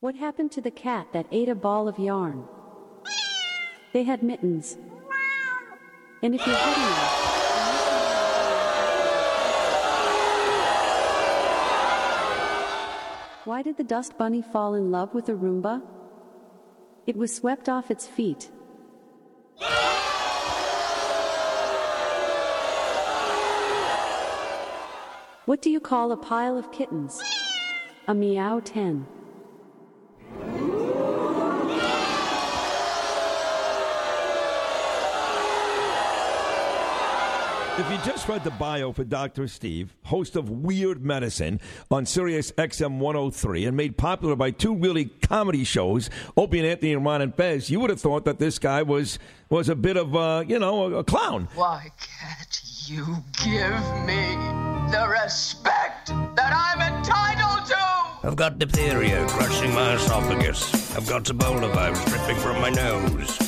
What happened to the cat that ate a ball of yarn? They had mittens. And if you're heading why did the dust bunny fall in love with a Roomba? It was swept off its feet. What do you call a pile of kittens? A meow 10. If you just read the bio for Dr. Steve, host of Weird Medicine on Sirius XM 103 and made popular by two really comedy shows, Opie and Anthony and Ron and Fez, you would have thought that this guy was was a bit of uh, you know, a, a clown. Why can't you give me the respect that I'm entitled to? I've got diphtheria crushing my esophagus. I've got Ebola virus dripping from my nose.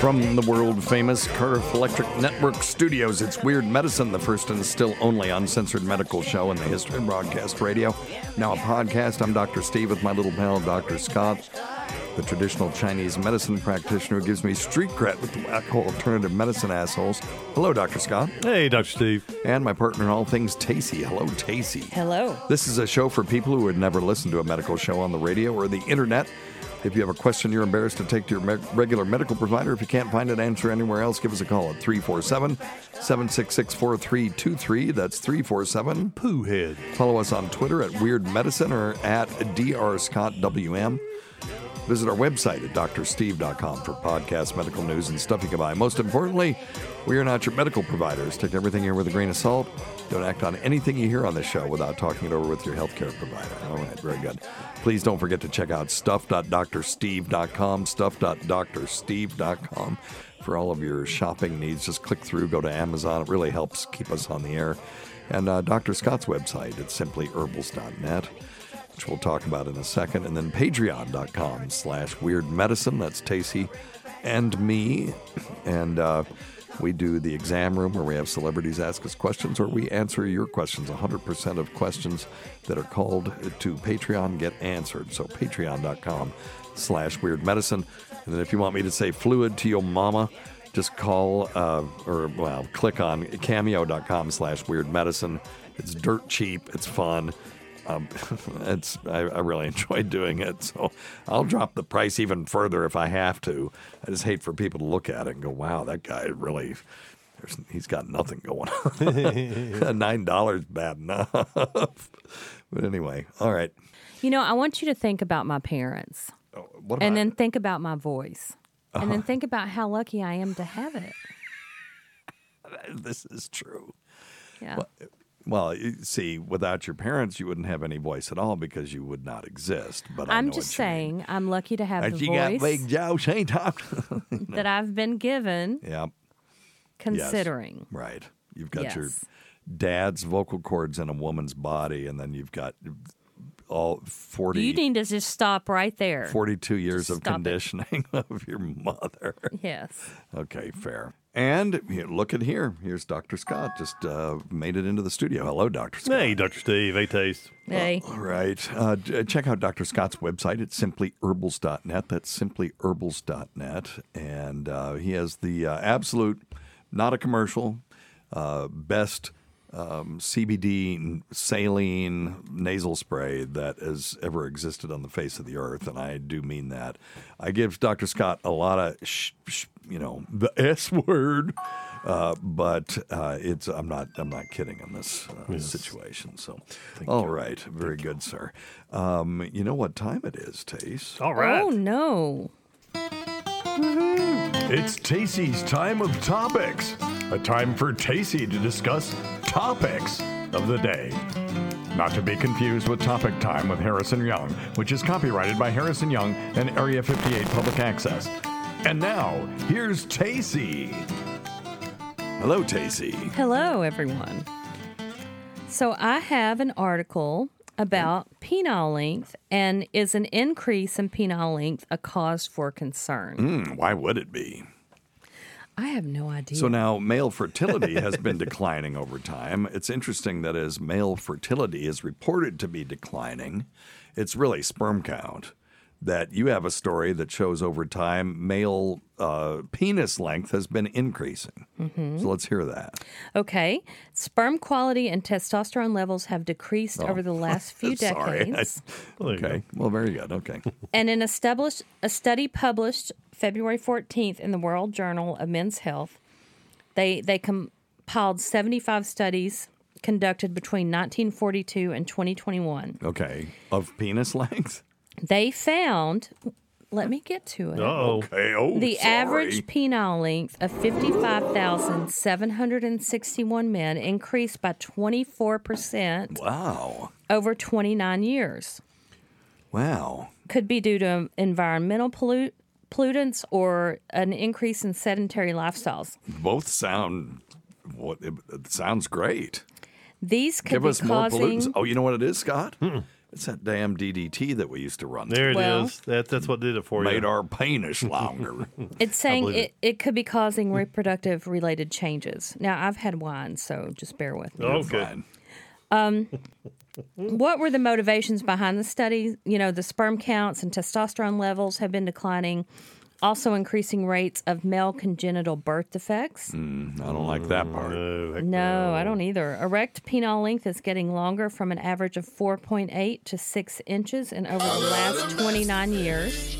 From the world famous Curve Electric Network studios, it's Weird Medicine, the first and still only uncensored medical show in the history of broadcast radio. Now a podcast. I'm Dr. Steve with my little pal, Dr. Scott, the traditional Chinese medicine practitioner who gives me street cred with the whack hole alternative medicine assholes. Hello, Dr. Scott. Hey, Dr. Steve. And my partner in all things, Tacy. Hello, Tacy. Hello. This is a show for people who would never listen to a medical show on the radio or the internet. If you have a question you're embarrassed to take to your me- regular medical provider, if you can't find an answer anywhere else, give us a call at 347 766 4323. That's 347 Pooh Head. Follow us on Twitter at Weird Medicine or at DrScottWM. Visit our website at drsteve.com for podcasts, medical news, and stuff you can buy. Most importantly, we are not your medical providers. Take everything here with a grain of salt. Don't act on anything you hear on the show without talking it over with your healthcare provider. All right, very good. Please don't forget to check out stuff.drsteve.com, stuff.drsteve.com for all of your shopping needs. Just click through, go to Amazon. It really helps keep us on the air. And uh, Dr. Scott's website, it's simplyherbals.net which we'll talk about in a second, and then patreon.com slash weird medicine. That's Tacy and me. And uh, we do the exam room where we have celebrities ask us questions or we answer your questions. 100% of questions that are called to Patreon get answered. So patreon.com slash weird medicine. And then if you want me to say fluid to your mama, just call uh, or, well, click on cameo.com slash weird medicine. It's dirt cheap. It's fun. Um, it's I, I really enjoy doing it, so I'll drop the price even further if I have to. I just hate for people to look at it and go, "Wow, that guy really." He's got nothing going on. Nine dollars bad enough. but anyway, all right. You know, I want you to think about my parents, Oh, What about and then think about my voice, and then think about how lucky I am to have it. this is true. Yeah. Well, you see, without your parents, you wouldn't have any voice at all because you would not exist. But I I'm know just you mean. saying, I'm lucky to have Uh, the you got voice big Joe St. Tom. that I've been given, yeah. considering. Right. You've got your dad's vocal cords in a woman's body, and then you've got all 40, You need to just stop right there. 42 years Just of stop it. conditioning of your mother. Yes. Okay, fair. And here, look at here. Here's Dr. Scott. Just uh, made it into the studio. Hello, Dr. Scott. Hey, Dr. Steve. Hey, Taste. Hey. All right. Uh, d- check out Dr. Scott's website. It's simplyherbals.net. That's simplyherbals.net. And uh, he has the uh, absolute, not a commercial, uh, best um, CBD saline nasal spray that has ever existed on the face of the earth. And I do mean that. I give Dr. Scott a lot of, sh- sh- you know, the S word. Uh, but uh, it's I'm not I'm not kidding in this uh, situation. So, all right, very good, sir. Um, you know what time it is, Tace? All right. Oh no. It's Tacy's time of topics. A time for Tacy to discuss topics of the day. Not to be confused with Topic Time with Harrison Young, which is copyrighted by Harrison Young and Area 58 Public Access. And now, here's Tacy. Hello, Tacy. Hello, everyone. So I have an article about penile length, and is an increase in penile length a cause for concern? Mm, why would it be? I have no idea. So now male fertility has been declining over time. It's interesting that as male fertility is reported to be declining, it's really sperm count. That you have a story that shows over time male uh, penis length has been increasing. Mhm. So let's hear that. Okay. Sperm quality and testosterone levels have decreased over the last few Oh. Sorry. decades. okay. Well, very good. Okay. And an established a study published February 14th in the World Journal of Men's Health, they they compiled 75 studies conducted between 1942 and 2021. Okay. Of penis length? They found let me get to it. Okay. Oh, the sorry. average penile length of 55,761 men increased by 24% Wow. over 29 years. Wow. Could be due to environmental pollu- pollutants or an increase in sedentary lifestyles. Both sound what it, it sounds great. These could Give be us more causing pollutants. Oh, you know what it is, Scott? Hmm. It's that damn DDT that we used to run. There it is. Well- That, that's what did it for you. Made our penis longer. It's saying believe it, it could be causing reproductive related changes. Now, I've had wine, so just bear with me. okay. Fine. Um, what were the motivations behind the study? You know, the sperm counts and testosterone levels have been declining, also increasing rates of male congenital birth defects. Mm, I don't like that part. No, heck No, I don't either. Erect penile length is getting longer from an average of 4.8 to 6 inches in over the last 29 years.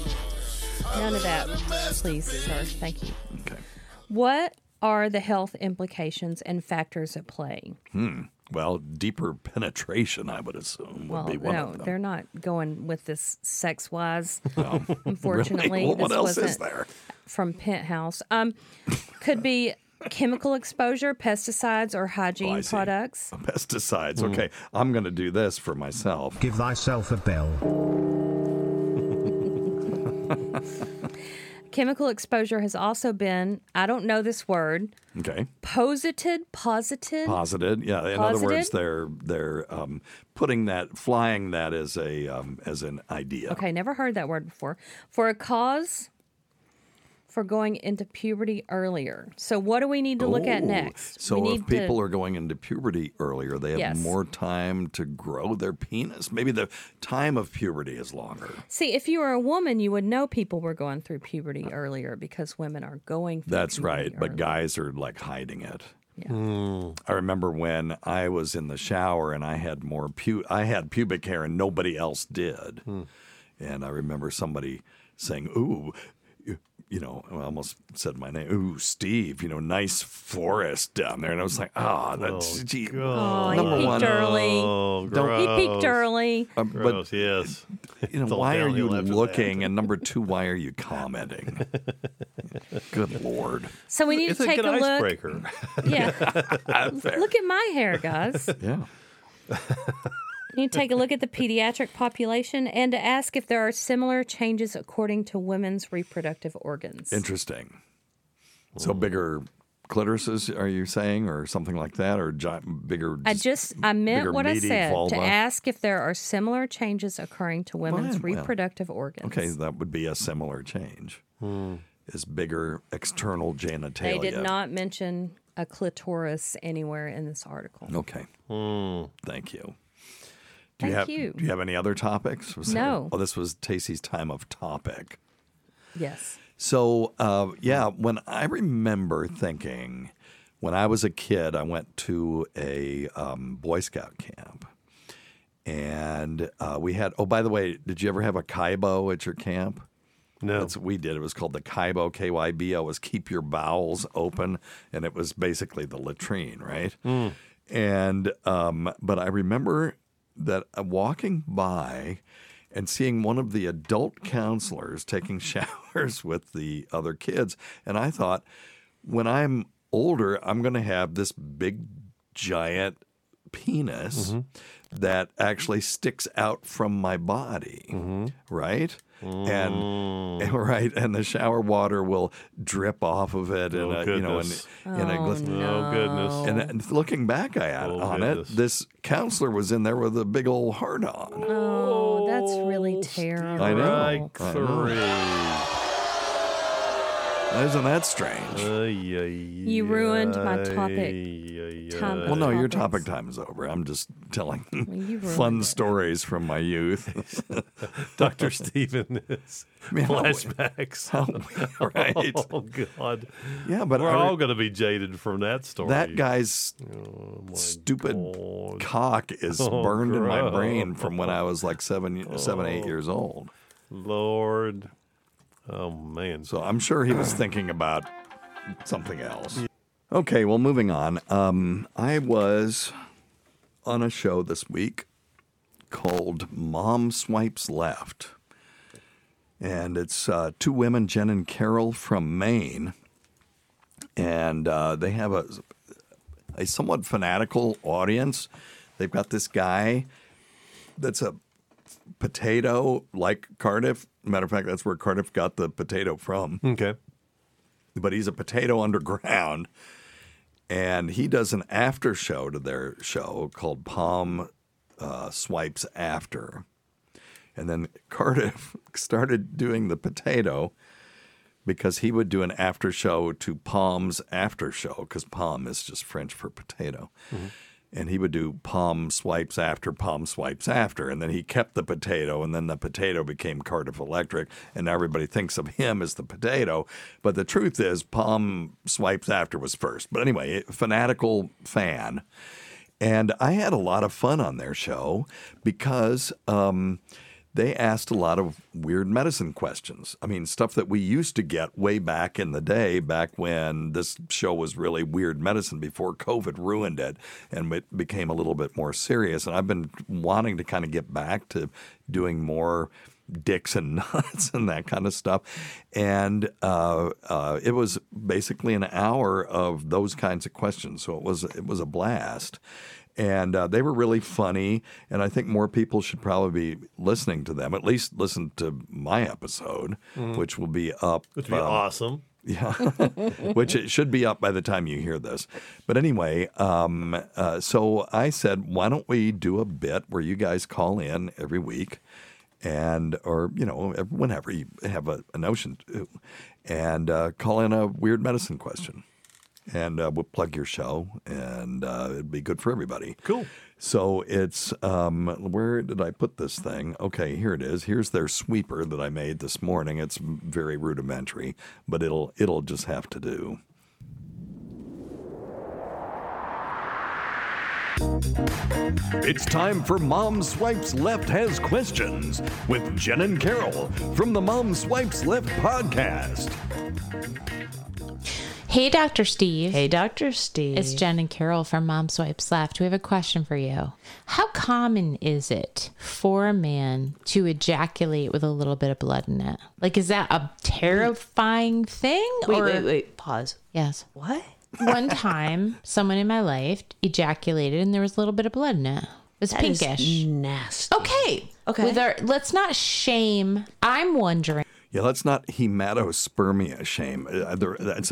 None of that, please, sir. Thank you. Okay. What are the health implications and factors at play? Hmm. Well, deeper penetration, I would assume, would Well, be one no, of them. they're not going with this sex wise. Unfortunately, really? Well, what this else is wasn't there? from Penthouse. Um, could be chemical exposure, pesticides, or hygiene Oh, products. Pesticides. Okay, I'm going to do this for myself. Give thyself a bell. Chemical exposure has also been, I don't know this word, Okay. posited, posited. Posited, yeah. In other words, they're they're um, putting that, flying that as a um, as an idea. Okay, never heard that word before. For a cause for going into puberty earlier. So, what do we need to look at Oh, next? So we if people to, are going into puberty earlier, they have Yes. more time to grow their penis. Maybe the time of puberty is longer. see if you were a woman, you would know people were going through puberty earlier because women are going. through That's puberty right, but early. guys are like hiding it. Yeah. Mm. I remember when I was in the shower and I had more pu- I had pubic hair and nobody else did. Hmm. And I remember somebody saying, "Ooh, you, you know," I almost said my name. "Ooh, Steve, you know, nice forest down there." And I was like, "Ah, that's gee, Oh, he number peaked one." early. Oh, Don't- He peaked early. Um, but Gross, yes. you know, why are you downhill after that. looking? And number two, why are you commenting? Good lord! So we need It's to a take good a look. icebreaker. Yeah. Look at my hair, guys. Yeah. You need to take a look at the pediatric population and to ask if there are similar changes according to women's reproductive organs. Interesting. So bigger clitorises, are you saying, or something like that, or gi- bigger? I just I meant what I said vulva? to ask if there are similar changes occurring to women's Well, well. reproductive organs. Okay, that would be a similar change. Hmm. Is bigger external genitalia. They did not mention a clitoris anywhere in this article. Okay. Hmm. Thank you. Do Thank you have, you. Do you have any other topics? Was there- No. oh, this was Tacy's time of topic. Yes. So, uh, yeah, when I remember thinking, when I was a kid, I went to a um, Boy Scout camp. And uh, we had, oh, by the way, did you ever have a KYBO at your camp? No. That's what we did. It was called the KYBO, K Y B O, was keep your bowels open. And it was basically the latrine, right? And, um, but I remember that uh, walking by and seeing one of the adult counselors taking showers with the other kids. And I thought, when I'm older, I'm going to have this big, giant penis that actually sticks out from my body, right? And right, and the shower water will drip off of it, and Oh, uh, you know, and, goodness. and I Oh, glis- Oh, goodness. and, and looking back at, Oh, on goodness. it, this counselor was in there with a big old heart on. Oh, that's really terrible. I know. Strike I know. three. Isn't that strange? You You ruined my topic time. well, no, your topic time is over. I'm just telling fun it. stories from my youth. Dr. Stephen is mean, how- flashbacks. how- oh, oh, right. Oh, God. Yeah, but We're I re- all going to be jaded from that story. that guy's Oh, stupid God. cock is Oh, burned in my brain from when I was like seven, seven, eight oh, years old. Lord. Oh, man. So I'm sure he was thinking about something else. Okay, well, moving on. Um, I was on a show this week called Mom Swipes Left. And it's uh, two women, Jen and Carol from Maine. And uh, they have a, a somewhat fanatical audience. They've got this guy that's a potato like Cardiff. Matter of fact, that's where Cardiff got the potato from. Okay. But he's a potato underground. And he does an after show to their show called Palm uh, Swipes After. And then Cardiff started doing the potato because he would do an after show to Palm's after show because Palm is just French for potato. And he would do palm swipes after, palm swipes after. And then he kept the potato, and then the potato became Cardiff Electric. And now everybody thinks of him as the potato. But the truth is, palm swipes after was first. But anyway, fanatical fan. And I had a lot of fun on their show because um, they asked a lot of weird medicine questions. I mean, stuff that we used to get way back in the day, back when this show was really weird medicine before COVID ruined it and it became a little bit more serious. And I've been wanting to kind of get back to doing more dicks and nuts and that kind of stuff. And uh, uh, it was basically an hour of those kinds of questions. So it was it was a blast. And uh, they were really funny, and I think more people should probably be listening to them. At least listen to my episode, Mhm. which will be up. Which would be um, awesome. yeah, which it should be up by the time you hear this. But anyway, um, uh, so I said, why don't we do a bit where you guys call in every week, and or you know whenever you have a, a notion to, and uh, call in a weird medicine question, and uh, we'll plug your show, and uh, it'd be good for everybody. Cool. So it's um, where did I put this thing? Okay, here it is. Here's their sweeper that I made this morning. It's very rudimentary, but it'll it'll just have to do. It's time for Mom Swipes Left Has Questions with Jen and Carol from the Mom Swipes Left podcast. Hey, Dr. Steve. Hey, Dr. Steve. It's Jen and Carol from Mom Swipes Left. We have a question for you. How common is it for a man to ejaculate with a little bit of blood in it? Like, is that a terrifying thing? Wait, or- wait, wait. Pause. Yes. What? One time, someone in my life ejaculated and there was a little bit of blood in it. It was That is pinkish. nasty. Okay. Okay. With our, let's not shame. I'm wondering. Yeah, let's not hematospermia shame. Uh,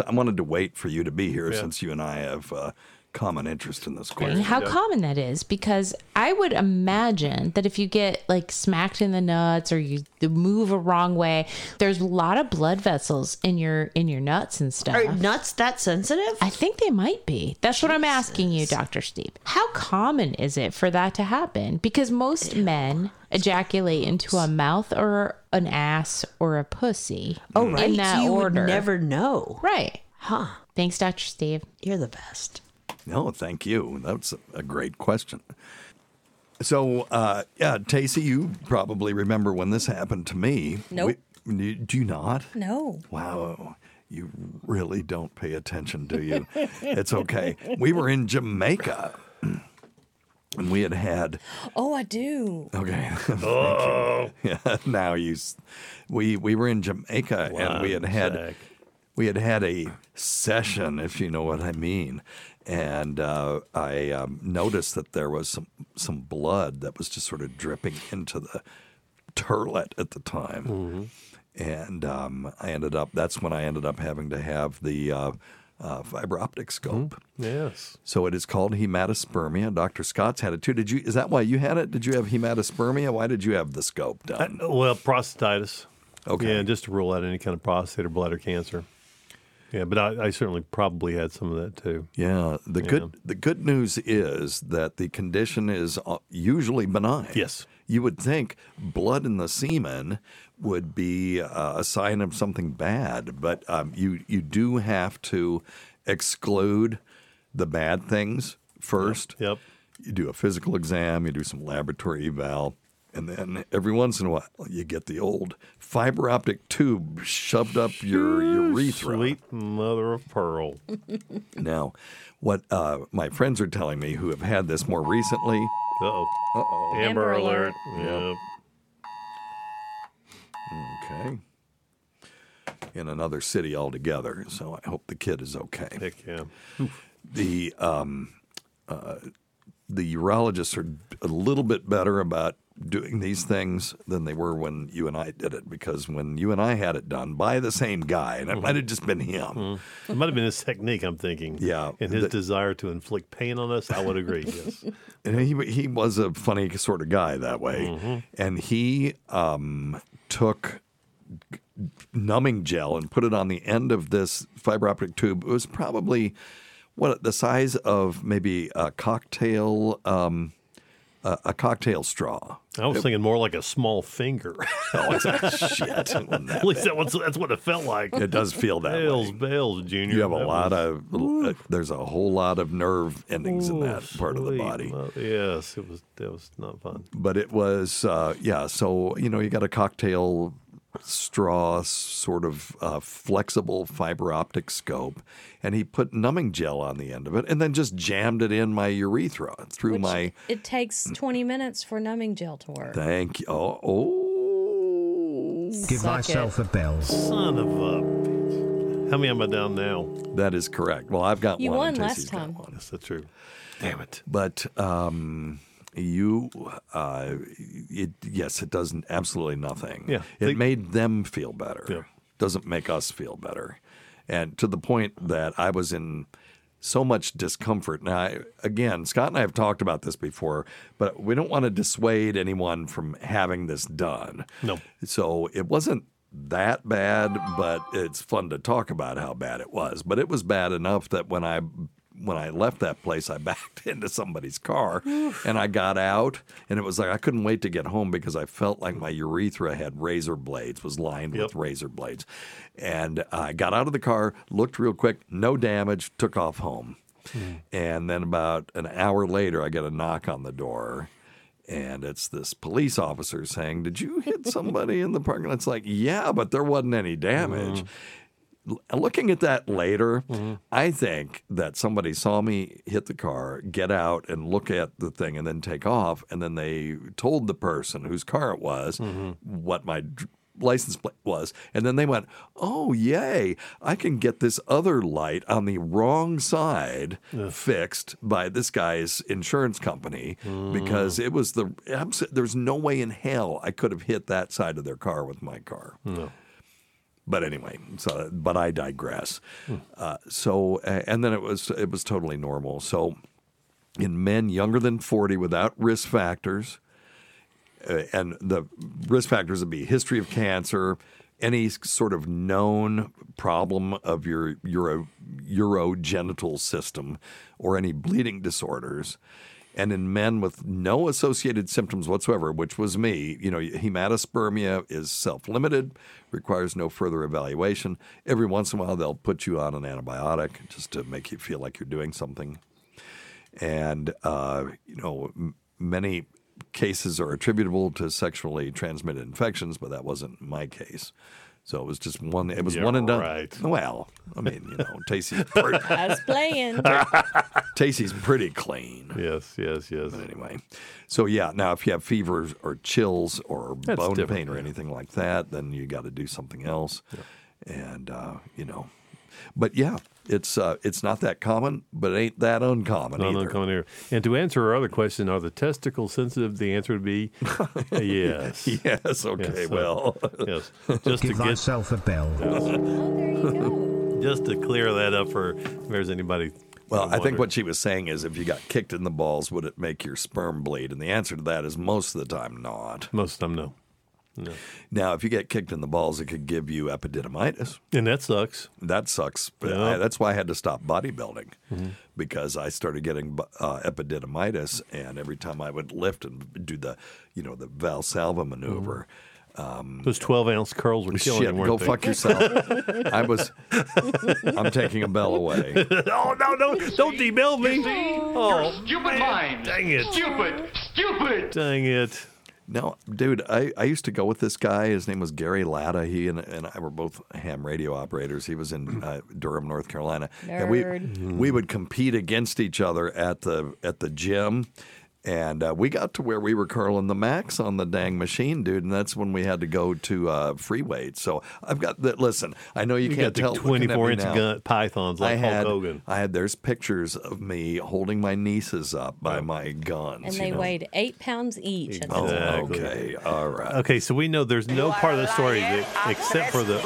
I wanted to wait for you to be here Yeah. since you and I have uh, common interest in this question. how common that is because I would imagine that if you get like smacked in the nuts or you move a wrong way, there's a lot of blood vessels in your in your nuts and stuff. Are nuts that sensitive? I think they might be. That's what I'm asking you, Dr. Steve. How common is it for that to happen? Because most men ejaculate into a mouth or an ass or a pussy. Oh, right. In that So you would order. never know. Right. Huh. Thanks, Dr. Steve. You're the best. No, thank you. That's a great question. So, uh, yeah, Tacey, you probably remember when this happened to me. Nope. We- do you not? No. Wow. You really don't pay attention, do you? it's okay. We were in Jamaica and we had had Oh, I do. Okay. oh. Yeah. Now you, we we were in Jamaica and we had had Zach. we had had a session, if you know what I mean, and uh, I um, noticed that there was some some blood that was just sort of dripping into the turlet at the time, and um, I ended up. That's when I ended up having to have the. Uh, uh, fiber optic scope. Yes. So it is called hematospermia. Dr. Scott's had it too. Did you? Is that why you had it? Did you have hematospermia? Why did you have the scope done? Well, prostatitis. Okay. Yeah, just to rule out any kind of prostate or bladder cancer. Yeah, but I, I certainly probably had some of that too. Yeah. The Yeah. good the good news is that the condition is uh, usually benign. Yes. You would think blood in the semen would be uh, a sign of something bad, but um, you you do have to exclude the bad things first. Yep. You do a physical exam, you do some laboratory eval, and then every once in a while you get the old fiber optic tube shoved up your urethra. Sweet mother of pearl. Now, what uh, my friends are telling me who have had this more recently. Uh oh. Uh oh. Amber, Amber alert. alert. Yep. Okay. In another city altogether. So I hope the kid is okay. Heck yeah. The um, uh, the urologists are a little bit better about doing these things than they were when you and I did it because when you and I had it done by the same guy, and it mm-hmm. might have just been him. Mm-hmm. It might have been his technique, I'm thinking. Yeah. And his The- desire to inflict pain on us, I would agree, yes. And he he was a funny sort of guy that way, mm-hmm. and he um, took numbing gel and put it on the end of this fiber optic tube. It was probably what the size of maybe a cocktail um, a, a cocktail straw. I was thinking more like a small finger. Oh, it's a shit. It At least that was, that's what it felt like. It does feel that Bales, way. Bales, Junior. You have a lot was- of uh, there's a whole lot of nerve endings in that Ooh, part of the body. Yes, it was. That was not fun. But it was uh, yeah. So you know you got a cocktail straw sort of uh, flexible fiber optic scope, and he put numbing gel on the end of it, and then just jammed it in my urethra through Which my. it takes 20 minutes for numbing gel to work. Thank you. Oh, oh. Give Suck myself it. a bell. Son of a. bitch. How many am I down now? That is correct. Well, I've got You one. won last time. one. Yes, that's true. Damn it. But um, you, uh, it yes, it does absolutely nothing. Yeah, it they- made them feel better. Yeah. Doesn't make us feel better, and to the point that I was in so much discomfort. Now, I, again, Scott and I have talked about this before, but we don't want to dissuade anyone from having this done. No. So it wasn't that bad, but it's fun to talk about how bad it was. But it was bad enough that when I when I left that place, I backed into somebody's car and I got out, and it was like I couldn't wait to get home because I felt like my urethra had razor blades, was lined with razor blades. And I got out of the car, looked real quick, no damage, took off home. Hmm. And then about an hour later, I get a knock on the door. And it's this police officer saying, Did you hit somebody in the parking lot? It's like, Yeah, but there wasn't any damage. L- Looking at that later, mm-hmm. I think that somebody saw me hit the car, get out and look at the thing, and then take off. And then they told the person whose car it was mm-hmm. what my license plate was. And then they went, Oh, yay, I can get this other light on the wrong side fixed by this guy's insurance company mm. because it was the, there's no way in hell I could have hit that side of their car with my car. No. But anyway, so but I digress. Uh, so uh, and then it was it was totally normal. So in men younger than forty without risk factors, uh, and the risk factors would be history of cancer, any sort of known problem of your uro, urogenital system, or any bleeding disorders. And in men with no associated symptoms whatsoever, which was me, you know, hematospermia is self limited, requires no further evaluation. Every once in a while, they'll put you on an antibiotic just to make you feel like you're doing something and uh, you know m- many cases are attributable to sexually transmitted infections, but that wasn't my case. So it was just one. It was Yeah, one and done. right. Well, I mean, you know, Tacey's pretty, I was playing. Tacey's pretty clean. Yes, yes, yes. But anyway, so yeah. Now, if you have fevers or chills or That's bone pain or yeah. anything like that, then you got to do something else. And uh, you know, but yeah, it's uh, it's not that common, but it ain't that uncommon No, either. no, coming here. And to answer our other question, are the testicles sensitive? The answer would be yes. Yes, okay, Yes, uh, well. yes. Just to Give get thyself a bell. just to clear that up for if there's anybody. Well, I think what she was saying is if you got kicked in the balls, would it make your sperm bleed? And the answer to that is most of the time not. most of them no. No. Now, if you get kicked in the balls, it could give you epididymitis. And that sucks. That sucks. Yeah. I, that's why I had to stop bodybuilding Mhm. because I started getting uh, epididymitis, and every time I would lift and do the, you know, the Valsalva maneuver. Um, Those 12 ounce curls were killing Shit, you, go they? fuck yourself. I was. I'm taking a bell away. oh no, no, don't debell me. Oh, Stupid man, mind. Dang it. Stupid. Stupid. Dang it. No, dude, I, I used to go with this guy. His name was Gary Latta. He and, and I were both ham radio operators. He was in uh, Durham, North Carolina, and we we would compete against each other at the at the gym. And uh, we got to where we were curling the max on the dang machine, dude, and that's when we had to go to uh, free weights. So I've got that. Listen, I know you, You can't got the tell. Twenty-four inch gun, pythons like I Hulk had, Hogan. I had. There's pictures of me holding my nieces up by my guns. And you they know. weighed eight pounds each. at the Oh, okay, all right. Okay, so we know there's no part of the story that, except for the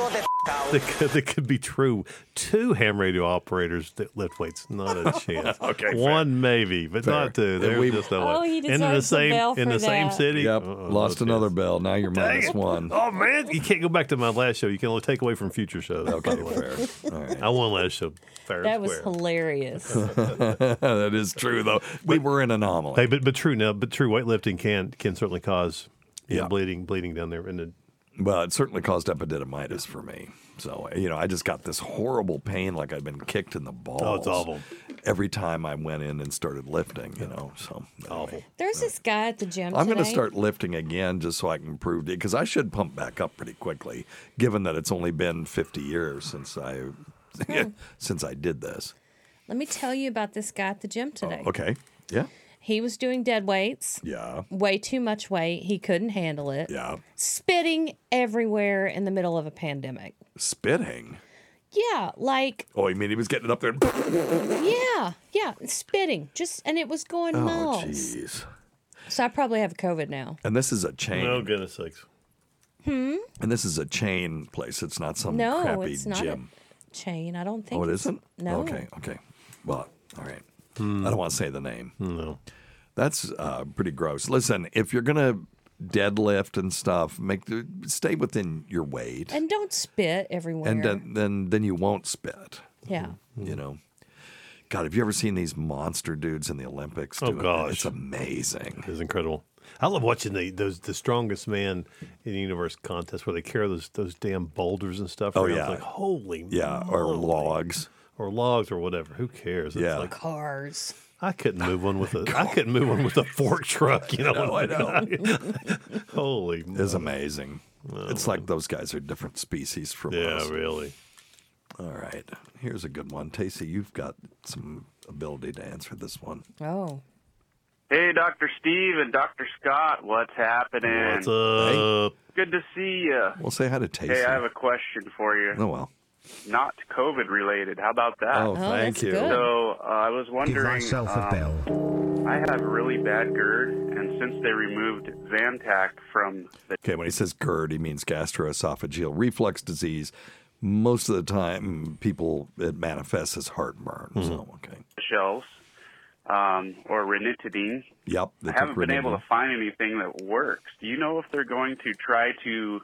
That could, that could be true. Two ham radio operators that lift weights, not a chance. Okay, one maybe, but Fair. not two. And There's we- just no Oh, way. he in the same bell in for the same city. Yep. Uh-uh, Lost no another chance. bell. Now you're Dang minus it. one. Oh man, you can't go back to my last show. You can only take away from future shows. Okay, by the way. fair. All right. I won last show. Fair That was hilarious. that is true, though. We were an anomaly. Hey, but but true now, but true weightlifting can can certainly cause you Yeah. bleeding bleeding down there in the Well, it certainly caused epididymitis for me. So, you know, I just got this horrible pain like I'd been kicked in the balls. Oh, it's awful. Every time I went in and started lifting, you know, so. awful. There's this guy at the gym. I'm going to start lifting again just so I can prove it because I should pump back up pretty quickly, given that it's only been 50 years since I hmm. since I did this. Let me tell you about this guy at the gym oh, today. Okay, yeah, He was doing dead weights, yeah, way too much weight. He couldn't handle it. yeah. Spitting everywhere in the middle of a pandemic. Spitting. Yeah, like Oh, you mean he was getting up there? yeah, yeah, spitting. Just and it was going Oh, miles. jeez. So I probably have COVID now. And this is a chain. Oh goodness sakes. Hmm. And this is a chain place. It's not some no, crappy it's not gym. a chain. I don't think. Oh, it's- isn't? No. Okay, okay. Well, all right. I don't want to say the name. No. That's uh, pretty gross. Listen, if you're gonna deadlift and stuff, make the, stay within your weight, And don't spit everywhere. and then, then then you won't spit. yeah. You know. God, have you ever seen these monster dudes in the Olympics? Oh, doing that? gosh. it's amazing. It's incredible. I love watching the those the strongest man in the universe contest where they carry those those damn boulders and stuff. Oh, around. It's yeah. like holy Yeah, or logs. Or logs or whatever. Who cares? It's Yeah. like Cars. I couldn't move one with a I couldn't move one with a fork truck. You know, No, I know. holy, oh, It's amazing. it's like those guys are different species from us. yeah, really. All right. Here's a good one. Tacey, you've got some ability to answer this one. Oh. Hey, Dr. Steve and Dr. Scott, what's happening? What's up? Good to see you. We'll say hi to Tacey. Hey, I have a question for you. Oh, well. Not COVID related. How about that? Oh, thank that's you. good. So uh, I was Give wondering. thyself a um, bell. I have really bad GERD, and since they removed Zantac from the Okay, when he says GERD, he means gastroesophageal reflux disease. Most of the time, people, it manifests as heartburn. Mm-hmm. So, okay. shelves, um, or ranitidine, Yep. they I took haven't been able Ranitidine. to find anything that works. Do you know if they're going to try to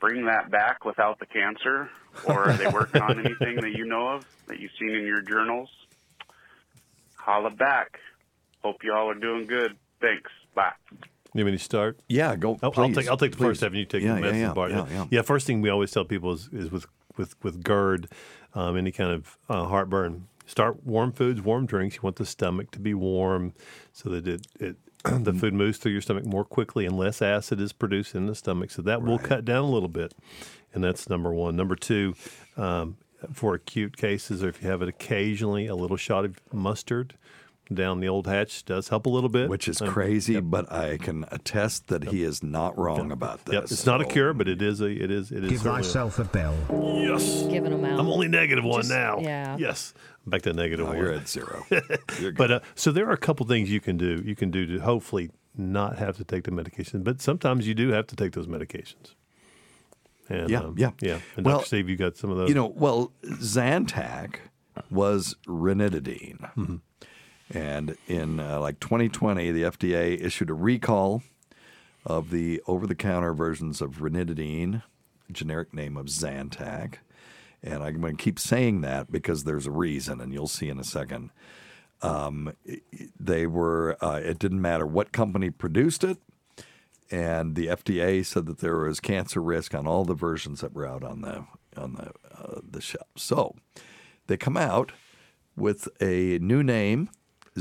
bring that back without the cancer, or are they working on anything that you know of that you've seen in your journals? Holla back. Hope you all are doing good. Thanks. Bye. You want me to start? Yeah, go. I'll, I'll take I'll take the please. first half, and you take Yeah, the yeah, medicine yeah, part. yeah, yeah. First thing we always tell people is, is with with with GERD, um, any kind of uh, heartburn. Start warm foods, warm drinks. You want the stomach to be warm, so that it, it the food moves through your stomach more quickly, and less acid is produced in the stomach. So that will cut down a little bit, and that's number one. Number two, um, for acute cases, or if you have it occasionally, a little shot of mustard down the old hatch does help a little bit. Which is Um, crazy, but I can attest that he is not wrong about this. Yep, it's not a cure, but it is a it is it is Give certainly a- bell. Yes. Giving them out. I'm only negative one Just- now. yeah. Yes. Back to negative Oh, one. you're at zero. You're good. But uh, so there are a couple things you can do. You can do to hopefully not have to take the medication, but sometimes you do have to take those medications. And, Yeah, um, yeah. yeah. And Well, Dr. Steve, you got some of those. You know, well, Zantac was ranitidine. Mm-hmm. And in uh, like 2020, the FDA issued a recall of the over the counter versions of ranitidine, generic name of Zantac. And I'm going to keep saying that because there's a reason, and you'll see in a second. Um, they were, uh, it didn't matter what company produced it. And the FDA said that there was cancer risk on all the versions that were out on the on the uh, the shelf. So they come out with a new name,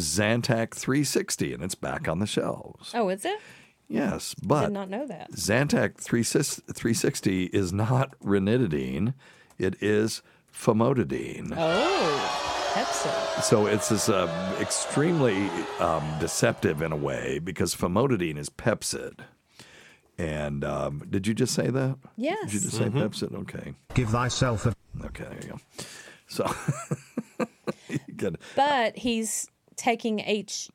Zantac 360, and it's back on the shelves. Oh, is it? Yes, but I Did but not know that. Zantac 360 is not ranitidine; it is famotidine. Oh, Pepsi. So it's this uh, extremely um, deceptive in a way because famotidine is Pepcid. And um, did you just say that? Yes. Did you just say Pepcid? Okay. Give thyself a Okay, there you go. So, you get- But he's taking H2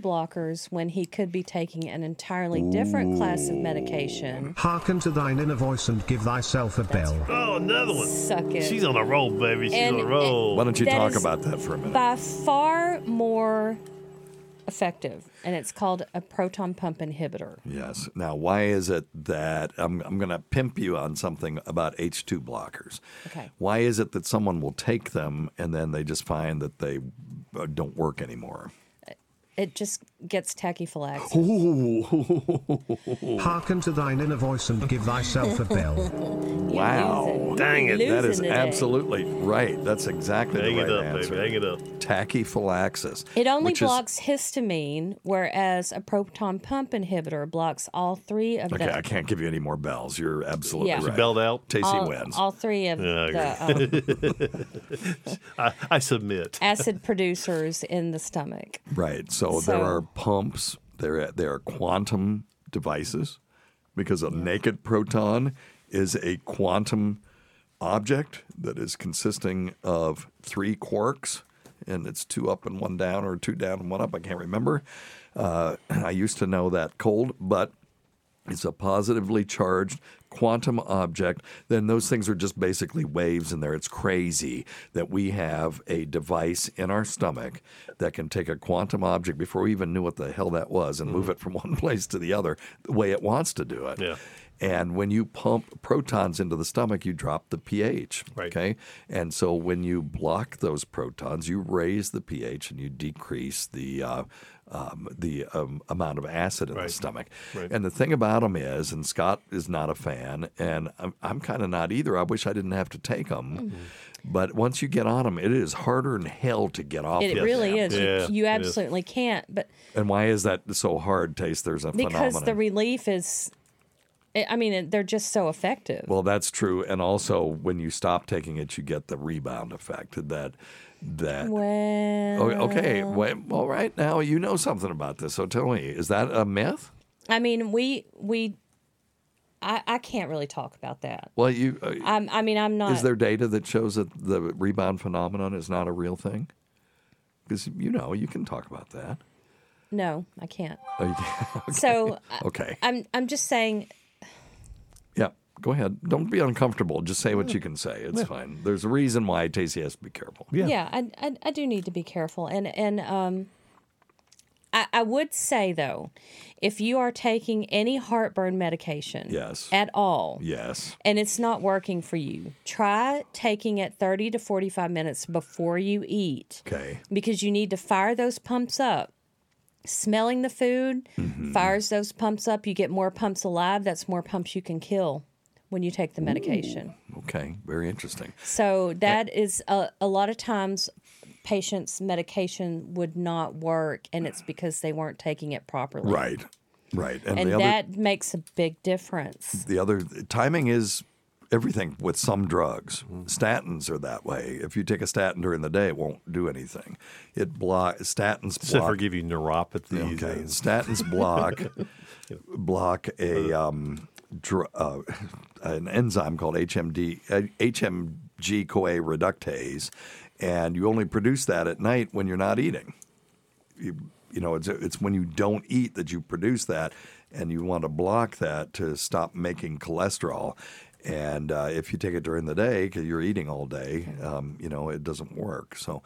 blockers when he could be taking an entirely different class of medication. Hearken to thine inner voice and give thyself a bell. Oh, another one. Suck it. She's on a roll, baby. She's And on a roll. Why don't you That talk is about that for a minute? By far more effective, and it's called a proton pump inhibitor. Yes. Now, why is it that I'm, I'm going to pimp you on something about H2 blockers? Okay. Why is it that someone will take them and then they just find that they Uh, don't work anymore? It just gets tachyphylaxis. Hearken to thine inner voice and give thyself a bell. Wow. Dang it. That is Losing today. absolutely right. That's exactly Hang the it right up, answer. baby. Hang it up. Tachyphylaxis. It only which is- blocks histamine, whereas a proton pump inhibitor blocks all three of Okay, the I can't give you any more bells. You're absolutely Yeah. right. She belled out? Tacey all, wins. all three of Yeah, I the um, I, I submit. acid producers in the stomach. Right. So, So- there are pumps. There there are quantum devices because a naked proton is a quantum object that is consisting of three quarks, and it's two up and one down, or two down and one up. I can't remember. Uh, I used to know that cold, but it's a positively charged quantum object, then those things are just basically waves in there. It's crazy that we have a device in our stomach that can take a quantum object before we even knew what the hell that was and move it from one place to the other the way it wants to do it. Yeah. And when you pump protons into the stomach, you drop the pH. Right. Okay. And so when you block those protons, you raise the pH and you decrease the uh, um, the um, amount of acid in the stomach. Right. And the thing about them is, and Scott is not a fan, and I'm, I'm kind of not either. I wish I didn't have to take them. Mm-hmm. But once you get on them, it is harder than hell to get off. It of really them. is. You- Yeah, you it is. absolutely can't. But And why is that so hard, Tacey? There's a phenomenon. because phenomenon. the relief is, I I mean, they're just so effective. Well, that's true, and also when you stop taking it, you get the rebound effect. That that. well, okay, wait, all right. Now you know something about this, so tell me, is that a myth? I mean, we we, I I can't really talk about that. Well, you uh, I'm, I mean, I'm not. is there data that shows that the rebound phenomenon is not a real thing? Because you know you can talk about that. No, I can't. Oh, can- So I- okay, I'm I'm just saying. Yeah. Go ahead. Don't be uncomfortable. Just say what you can say. It's fine. There's a reason why Tacey has to be careful. Yeah, I, I I do need to be careful, and and um, I I would say though, if you are taking any heartburn medication, Yes. at all, Yes. and it's not working for you, try taking it 30 to 45 minutes before you eat. Okay. Because you need to fire those pumps up. Smelling the food Mm-hmm. fires those pumps up. You get more pumps alive. That's more pumps you can kill when you take the medication. Okay. Very interesting. So that is a, a lot of times patients' medication would not work, and it's because they weren't taking it properly. Right. Right. And, the other that makes a big difference. the other timing is everything with some drugs. Statins are that way. If you take a statin during the day, it won't do anything. It block statins Except block. for give you neuropathy. Okay, statins block block a um, dr- uh, an enzyme called HMD uh, HMG CoA reductase, and you only produce that at night when you're not eating. You, you know, it's it's when you don't eat that you produce that, and you want to block that to stop making cholesterol. And uh, if you take it during the day because you're eating all day, um, you know it doesn't work. So,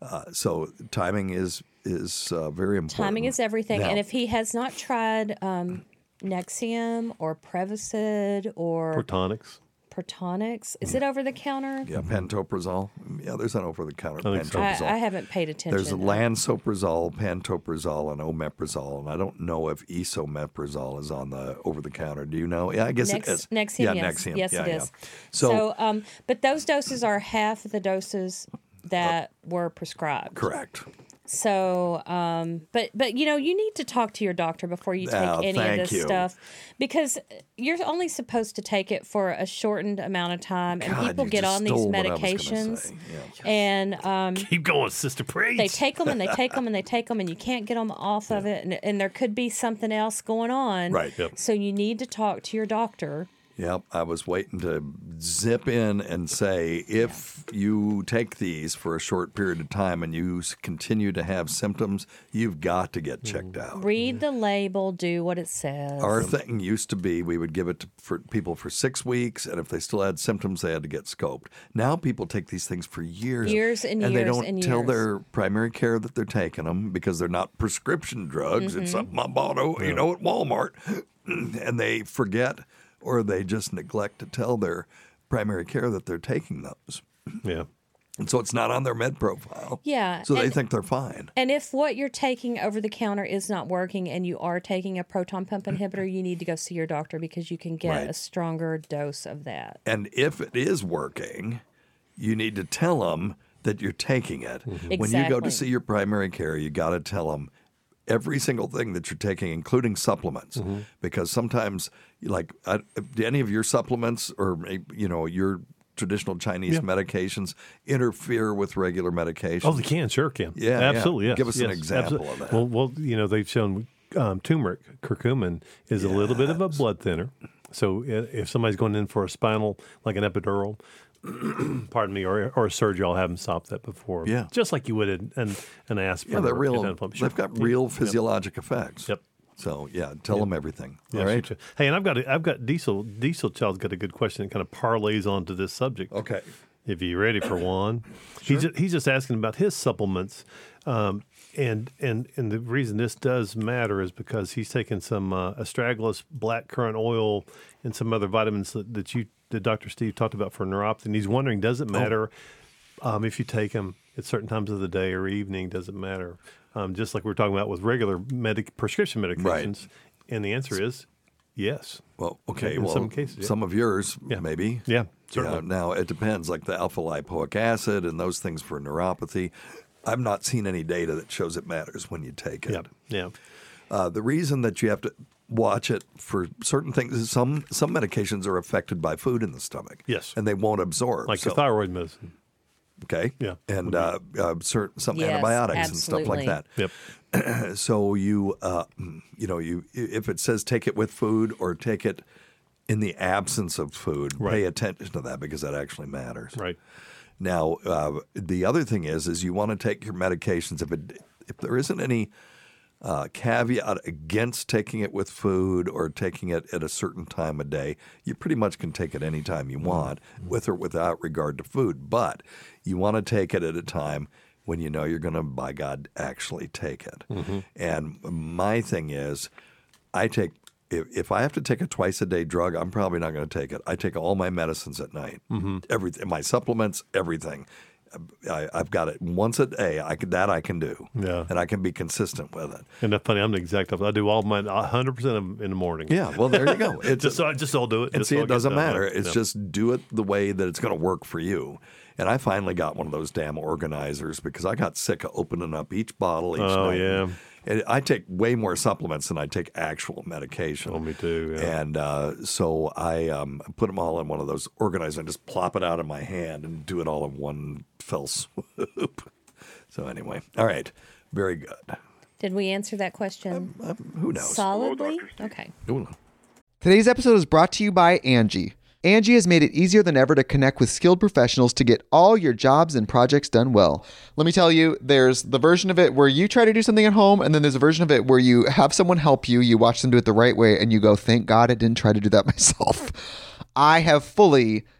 uh, so timing is is uh, very important. Timing is everything. Now- and if he has not tried um, Nexium or Prevacid or Protonix. Protonix, is it over the counter? Yeah, pantoprazole. Yeah, there's an over-the-counter I think so. I, pantoprazole. I haven't paid attention. There's lansoprazole, pantoprazole, and omeprazole, and I don't know if esomeprazole is on the over-the-counter. Do you know? Yeah, I guess Nex- it is. Nexium, yeah, yes. Nexium. Yes, yeah, it yeah. is. So, So, um, but those doses are half the doses that were prescribed. correct. So, um, but but you know, you need to talk to your doctor before you take Oh, any of this you. stuff because you're only supposed to take it for a shortened amount of time, and God, people you get just on these stole what I was gonna medications. Yeah. and um, Keep going, Sister Preach. they take them and they take them and they take them, and you can't get them off of it, and, and there could be something else going on. Right, yep. So you need to talk to your doctor Yep, I was waiting to zip in and say if you take these for a short period of time and you continue to have symptoms, you've got to get checked out. Read the label, do what it says. Our thing used to be we would give it to, for people for six weeks, and if they still had symptoms, they had to get scoped. Now people take these things for years, Years and and they don't and tell years. their primary care that they're taking them because they're not prescription drugs. It's Mhm. something I bought, oh, you know, at Walmart, and they forget or they just neglect to tell their primary care that they're taking those. Yeah. And so it's not on their med profile. Yeah, So they and- think they're fine. And if what you're taking over the counter is not working and you are taking a proton pump inhibitor, you need to go see your doctor because you can get Right. a stronger dose of that. And if it is working, you need to tell them that you're taking it. Mm-hmm. When you go to see your primary care, you got to tell them every single thing that you're taking, including supplements, because sometimes, like, uh, do any of your supplements or you know your traditional Chinese Yeah. medications interfere with regular medications? Oh, they can, sure can. Yeah, yeah. absolutely. Yes. Give us an example absolutely. of that. Well, well, you know, they've shown um, turmeric, curcumin, is a little bit of a blood thinner. So if somebody's going in for a spinal, like an epidural, pardon me, or, or a surgery, I'll have them stop that before. Yeah. just like you would an an, an aspirin. yeah, they're real. anti-inflammatory. They've Sure. got real Yep. physiologic effects. Yep. So yeah, tell Yeah. them everything. Yeah, all sure, right. sure. Hey, and I've got a, I've got Diesel Diesel Child's got a good question that kind of parlays onto this subject. Okay. If you're ready for one, he's he's just asking about his supplements, um, and and and the reason this does matter is because he's taking some uh, astragalus, black currant oil, and some other vitamins that, that you that Dr. Steve talked about for neuropathy. And he's wondering, does it matter um, if you take them at certain times of the day or evening? Does it matter? Um, just like we are talking about with regular medic prescription medications, and the answer is yes. Well, okay. In well, some cases, yeah. some of yours, Yeah. maybe. Yeah, Yeah, now it depends, like the alpha lipoic acid and those things for neuropathy. I've not seen any data that shows it matters when you take it. Yeah, yeah. Uh, the reason that you have to watch it for certain things some some medications are affected by food in the stomach. Yes. and they won't absorb. like so, the thyroid medicine. Okay. Yeah. and uh, uh, certain some Yes, antibiotics and stuff like that. Yep. so you uh, you know you if it says take it with food or take it in the absence of food, pay attention to that because that actually matters. Right. Now, uh, the other thing is, is you want to take your medications if it if there isn't any uh, caveat against taking it with food or taking it at a certain time of day, you pretty much can take it anytime you want, with or without regard to food. But you want to take it at a time when you know you're going to, by God, actually take it. And my thing is, I take if, if I have to take a twice a day drug, I'm probably not going to take it. I take all my medicines at night, Mm-hmm. everything, my supplements, everything. I, I've got it once a day. I can, that I can do, Yeah. and I can be consistent with it. And that's funny. I'm the exact opposite. I do all mine 100 percent of them in the morning. Yeah, well, there you go. It's just just all do it. And just see, so it doesn't matter. Yeah. It's just do it the way that it's going to work for you. And I finally got one of those damn organizers because I got sick of opening up each bottle each Oh, night. yeah. And I take way more supplements than I take actual medication. Oh, me too. Yeah. And uh, so I um, put them all in one of those organizers and just plop it out in my hand and do it all in one fell swoop. so anyway, all right, very good. Did we answer that question um, um, Who knows? solidly? Oh, okay. Today's episode is brought to you by Angi. Angi has made it easier than ever to connect with skilled professionals to get all your jobs and projects done well. Let me tell you, there's the version of it where you try to do something at home, and then there's a version of it where you have someone help you, you watch them do it the right way, and you go, thank God I didn't try to do that myself. I have fully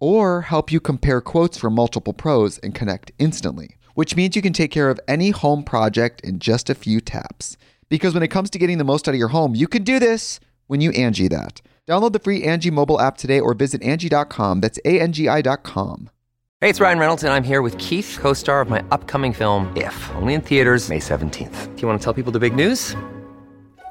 Or help you compare quotes from multiple pros and connect instantly, which means you can take care of any home project in just a few taps. Because when it comes to getting the most out of your home, you can do this when you Angi that. Download the free Angi mobile app today or visit Angi.com. That's A-N-G-I dot com. Hey, it's Ryan Reynolds, and I'm here with Keith, co star of my upcoming film, If, only in theaters, May 17th. Do you want to tell people the big news?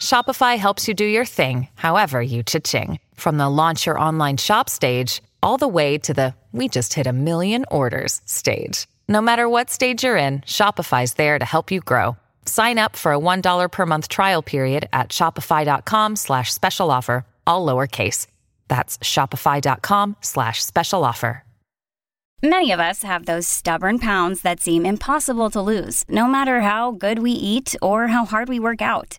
Shopify helps you do your thing, however you cha-ching. From the launch your online shop stage, all the way to the we just hit a million orders stage. No matter what stage you're in, Shopify's there to help you grow. Sign up for a $1 per month trial period at shopify.com slash special offer, all lowercase. That's shopify.com slash special offer. Many of us have those stubborn pounds that seem impossible to lose, no matter how good we eat or how hard we work out.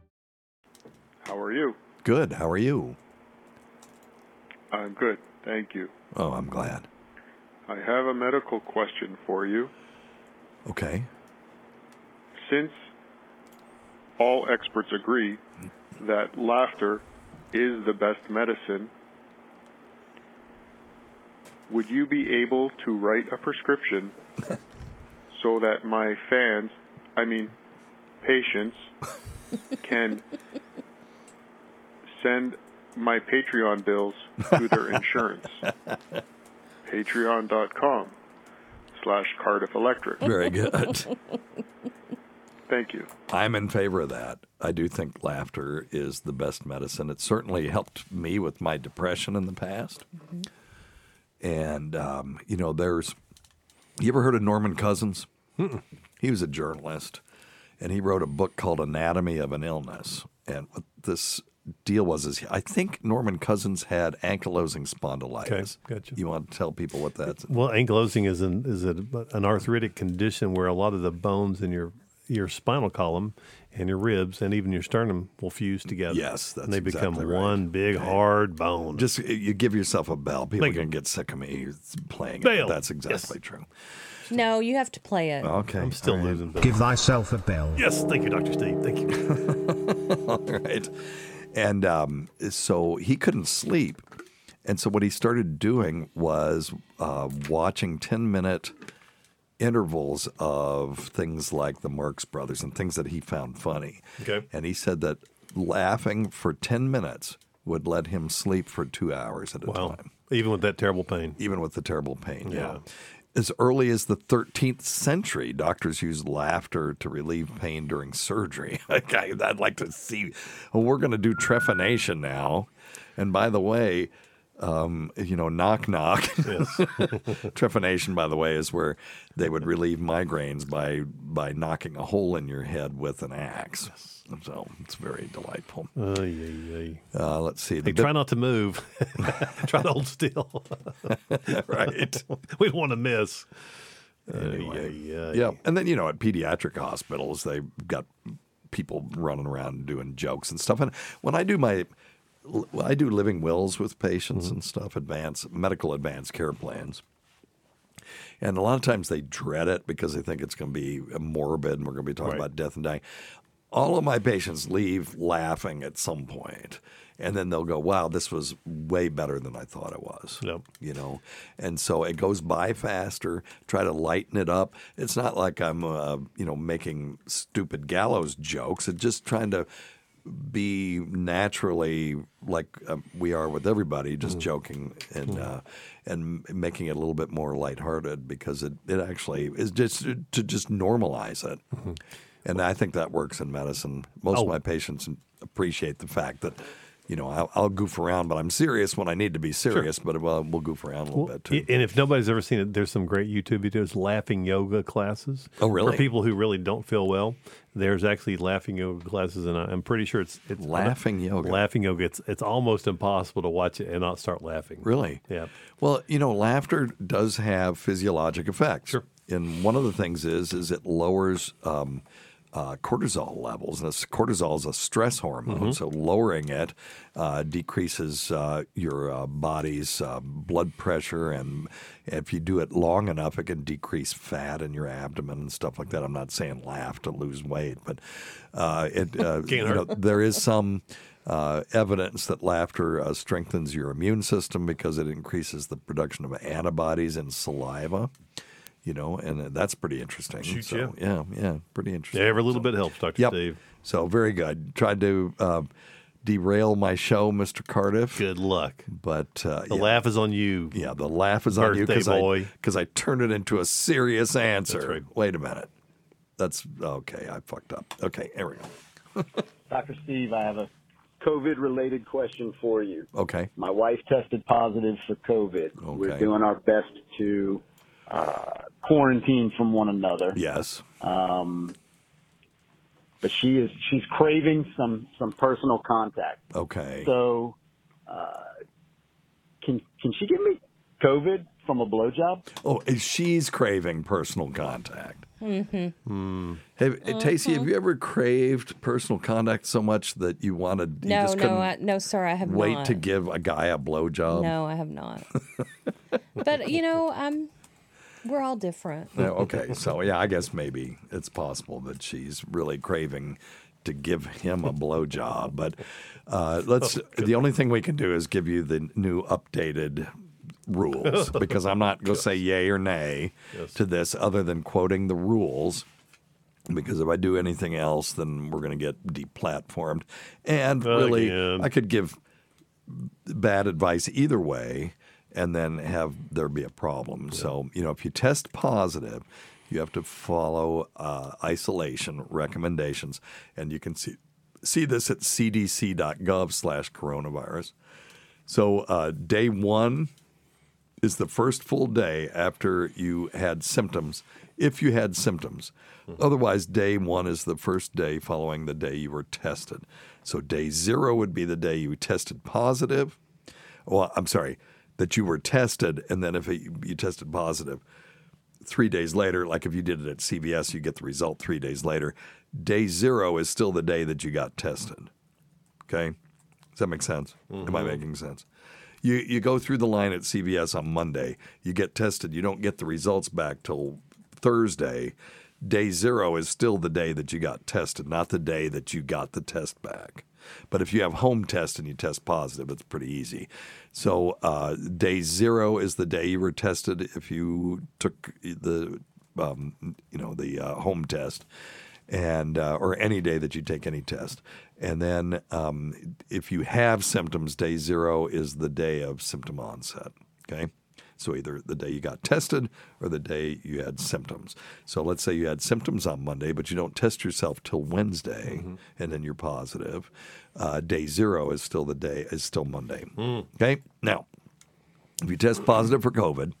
How are you? Good. How are you? I'm good, thank you. Oh, I'm glad. I have a medical question for you. Okay. Since all experts agree that laughter is the best medicine, would you be able to write a prescription so that my fans, I mean patients, can send my Patreon bills to their insurance? Patreon.com slash Cardiff Electric. Very good. Thank you. I'm in favor of that. I do think laughter is the best medicine. It certainly helped me with my depression in the past. And, um, you know, there's, you ever heard of Norman Cousins? He was a journalist and he wrote a book called Anatomy of an Illness. And what this deal was is I think Norman Cousins had ankylosing spondylitis. Okay, gotcha. You want to tell people what that's? Well, ankylosing is an is a, an arthritic condition where a lot of the bones in your your spinal column and your ribs and even your sternum will fuse together. Yes, that's and they become right. one big hard bone. Just you give yourself a bell. People Thank are going to get sick of me playing it. Bell. but That's exactly true. No, you have to play it. Okay. I'm still all right. losing. Give thyself a bell. Yes, thank you, Doctor Steve. Thank you. All right. And um, so he couldn't sleep. And so what he started doing was uh, watching 10 minute intervals of things like the Marx Brothers and things that he found funny. Okay. And he said that laughing for 10 minutes would let him sleep for two hours at a Wow. time. Even with that terrible pain. Even with the terrible pain. Yeah. As early as the 13th century, doctors used laughter to relieve pain during surgery. I- I'd like to see. Well, we're going to do trephination now. And by the way, um, you know, knock knock. trephination, by the way, is where they would relieve migraines by by knocking a hole in your head with an axe. Yes. So it's very delightful. Ay, ay, ay. Uh, let's see. Hey, try not to move. try to hold still. right. we don't want to miss. Anyway, Ay, ay, ay. yeah, and then you know at pediatric hospitals they've got people running around doing jokes and stuff. And when I do my, I do living wills with patients Mm-hmm. and stuff, advanced medical advanced care plans. And a lot of times they dread it because they think it's going to be morbid and we're going to be talking Right. about death and dying. all of my patients leave laughing at some point, and then they'll go, "Wow, this was way better than I thought it was." Yep. You know, and so it goes by faster. Try to lighten it up. It's not like I'm, uh, you know, making stupid gallows jokes. It's just trying to be naturally like uh, we are with everybody, just joking and uh, and making it a little bit more lighthearted because it, it actually is just to just normalize it. And I think that works in medicine. Most Oh. of my patients appreciate the fact that. You know, I'll, I'll goof around, but I'm serious when I need to be serious. But well, we'll goof around a little bit too. And if nobody's ever seen it, there's some great YouTube videos, laughing yoga classes. Oh, really? For people who really don't feel well, there's actually laughing yoga classes, and I'm pretty sure it's it's Laughing yoga. Laughing yoga. It's it's almost impossible to watch it and not start laughing. Really? Yeah. Well, you know, laughter does have physiologic effects. Sure. And one of the things is is it lowers um, uh, cortisol levels, and cortisol is a stress hormone. Mhm. So lowering it uh, decreases uh, your uh, body's uh, blood pressure, and if you do it long enough, it can decrease fat in your abdomen and stuff like that. I'm not saying laugh to lose weight, but uh, it uh, you know, there is some uh, evidence that laughter uh, strengthens your immune system because it increases the production of antibodies in saliva. You know, and that's pretty interesting. Shoot so, ya. yeah, yeah, pretty interesting. Yeah, every little bit helps, Doctor Yep. Steve. So very good. Tried to uh, derail my show, Mr. Cardiff. Good luck. But uh, The yeah. laugh is on you. Yeah, the laugh is on you Birthday because I, boy. 'cause I turned it into a serious answer. That's right. Wait a minute. That's okay. I fucked up. Okay, here we go. Dr. Steve, I have a COVID related question for you. Okay. My wife tested positive for COVID. Okay. We're doing our best to uh, quarantine from one another. Yes. Um, but she is she's craving some some personal contact. Okay. So, uh, can can she give me COVID from a blowjob? Oh, she's craving personal contact. Mm-hmm. Have, Tacey, Mhm. have you ever craved personal contact so much that you wanted you No, just no, I, no, sir, I have not. wait not. to give a guy a blowjob? No, I have not. but you know, I'm. We're all different. Yeah, okay, so yeah, I guess maybe it's possible that she's really craving to give him a blowjob. But uh, let's. the only thing we can do is give you the new updated rules because I'm not going to say yay or nay to this, other than quoting the rules. Because if I do anything else, then we're going to get deplatformed. And really, I could give bad advice either way and then have there be a problem. So, you know, if you test positive, you have to follow uh, isolation recommendations. And you can see, see this at cdc.gov slash coronavirus. So, uh, day one is the first full day after you had symptoms, if you had symptoms. Otherwise, day one is the first day following the day you were tested. So, day zero would be the day you tested positive. Well, I'm sorry, that you were tested, and then if it, you tested positive, three days later, like if you did it at CVS, you get the result three days later. Day zero is still the day that you got tested. Okay? Does that make sense? Am I Mhm. making sense? You, you go through the line at CVS on Monday, you get tested, you don't get the results back till Thursday. Day zero is still the day that you got tested, not the day that you got the test back. But if you have home test and you test positive, it's pretty easy. So uh, day zero is the day you were tested if you took the um, you know the uh, home test, and uh, or any day that you take any test. And then um, if you have symptoms, day zero is the day of symptom onset. Okay. So either the day you got tested or the day you had symptoms. So let's say you had symptoms on Monday, but you don't test yourself till Wednesday, and then you're positive. Uh, day zero is still the day is still Monday. Okay. Now, if you test positive for COVID,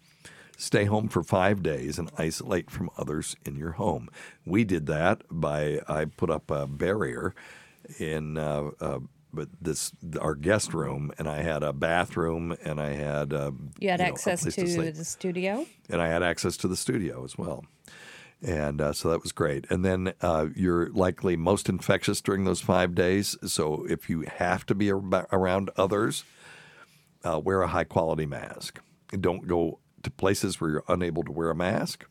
stay home for five days and isolate from others in your home. We did that by I put up a barrier in uh, uh, but this our guest room, and I had a bathroom, and I had uh, You had know, a access to, sleep the studio. and I had access to the studio as well. And uh, so that was great. And then uh, you're likely most infectious during those five days. So if you have to be ar- around others, uh, wear a high quality mask. Don't go to places where you're unable to wear a mask.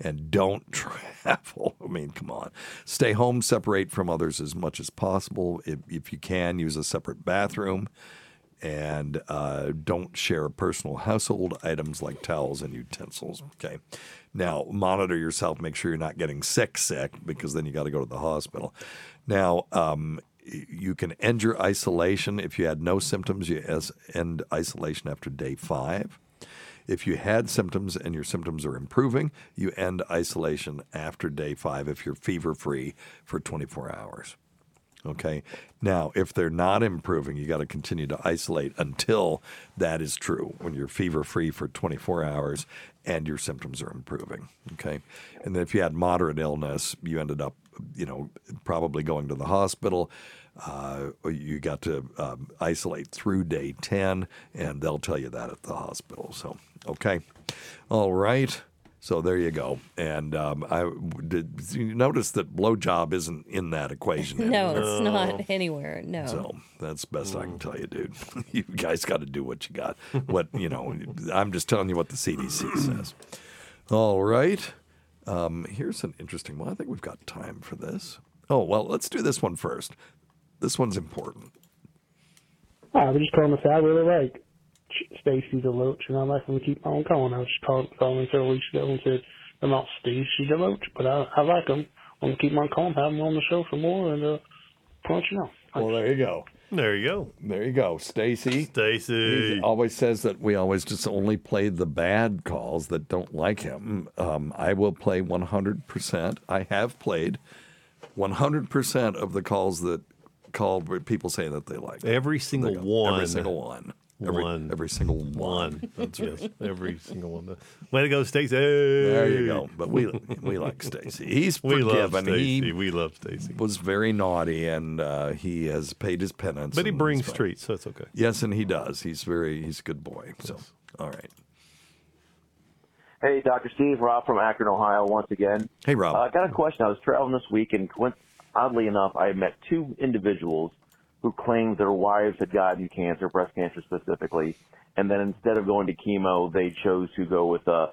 And don't travel. I mean, come on. Stay home, separate from others as much as possible. If, if you can, use a separate bathroom. And uh, don't share personal household items like towels and utensils. Okay. Now, monitor yourself. Make sure you're not getting sick, sick, because then you got to go to the hospital. Now, um, you can end your isolation if you had no symptoms. You end isolation after day five. If you had symptoms and your symptoms are improving, you end isolation after day five if you're fever free for 24 hours. Okay. Now, if they're not improving, you got to continue to isolate until that is true. When you're fever free for 24 hours and your symptoms are improving. Okay. And then if you had moderate illness, you ended up, you know, probably going to the hospital. Uh, you got to um, isolate through day 10, and they'll tell you that at the hospital. So, okay. All right. So there you go. And um, I did you notice that blowjob isn't in that equation. No, anymore? it's not anywhere. No. So that's best I can tell you, dude. you guys got to do what you got. What you know, I'm just telling you what the CDC says. All right. Um, here's an interesting one. I think we've got time for this. Oh well, let's do this one first. This one's important. I was just calling to say I really like Stacy DeLoach, and I'm liking to keep on calling. I was just calling, calling several weeks ago and said they're not Stacy DeLoach, but I, I like them. I'm gonna keep on calling, have them on the show for more, and uh, punch you know. Well, there you go. There you go. There you go. Stacy. Stacy. Always says that we always just only play the bad calls that don't like him. Um, I will play 100%. I have played 100% of the calls that called where people saying that they like. Every single They go, one. Every single one. Every, One. every single one. One. That's yes, every single one. Way to go, Stacy. There you go. But we we like Stacy. He's We love forgiven. Stacy. He We love Stacy. was very naughty, and uh, he has paid his penance. But he brings it's treats, so it's okay. Yes, and he does. He's very he's a good boy. So all right. Hey, Dr. Steve, Rob from Akron, Ohio, once again. Hey, Rob. Uh, I got a question. I was traveling this week, and went, oddly enough, I met two individuals who claimed their wives had gotten cancer, breast cancer specifically, and then instead of going to chemo, they chose to go with a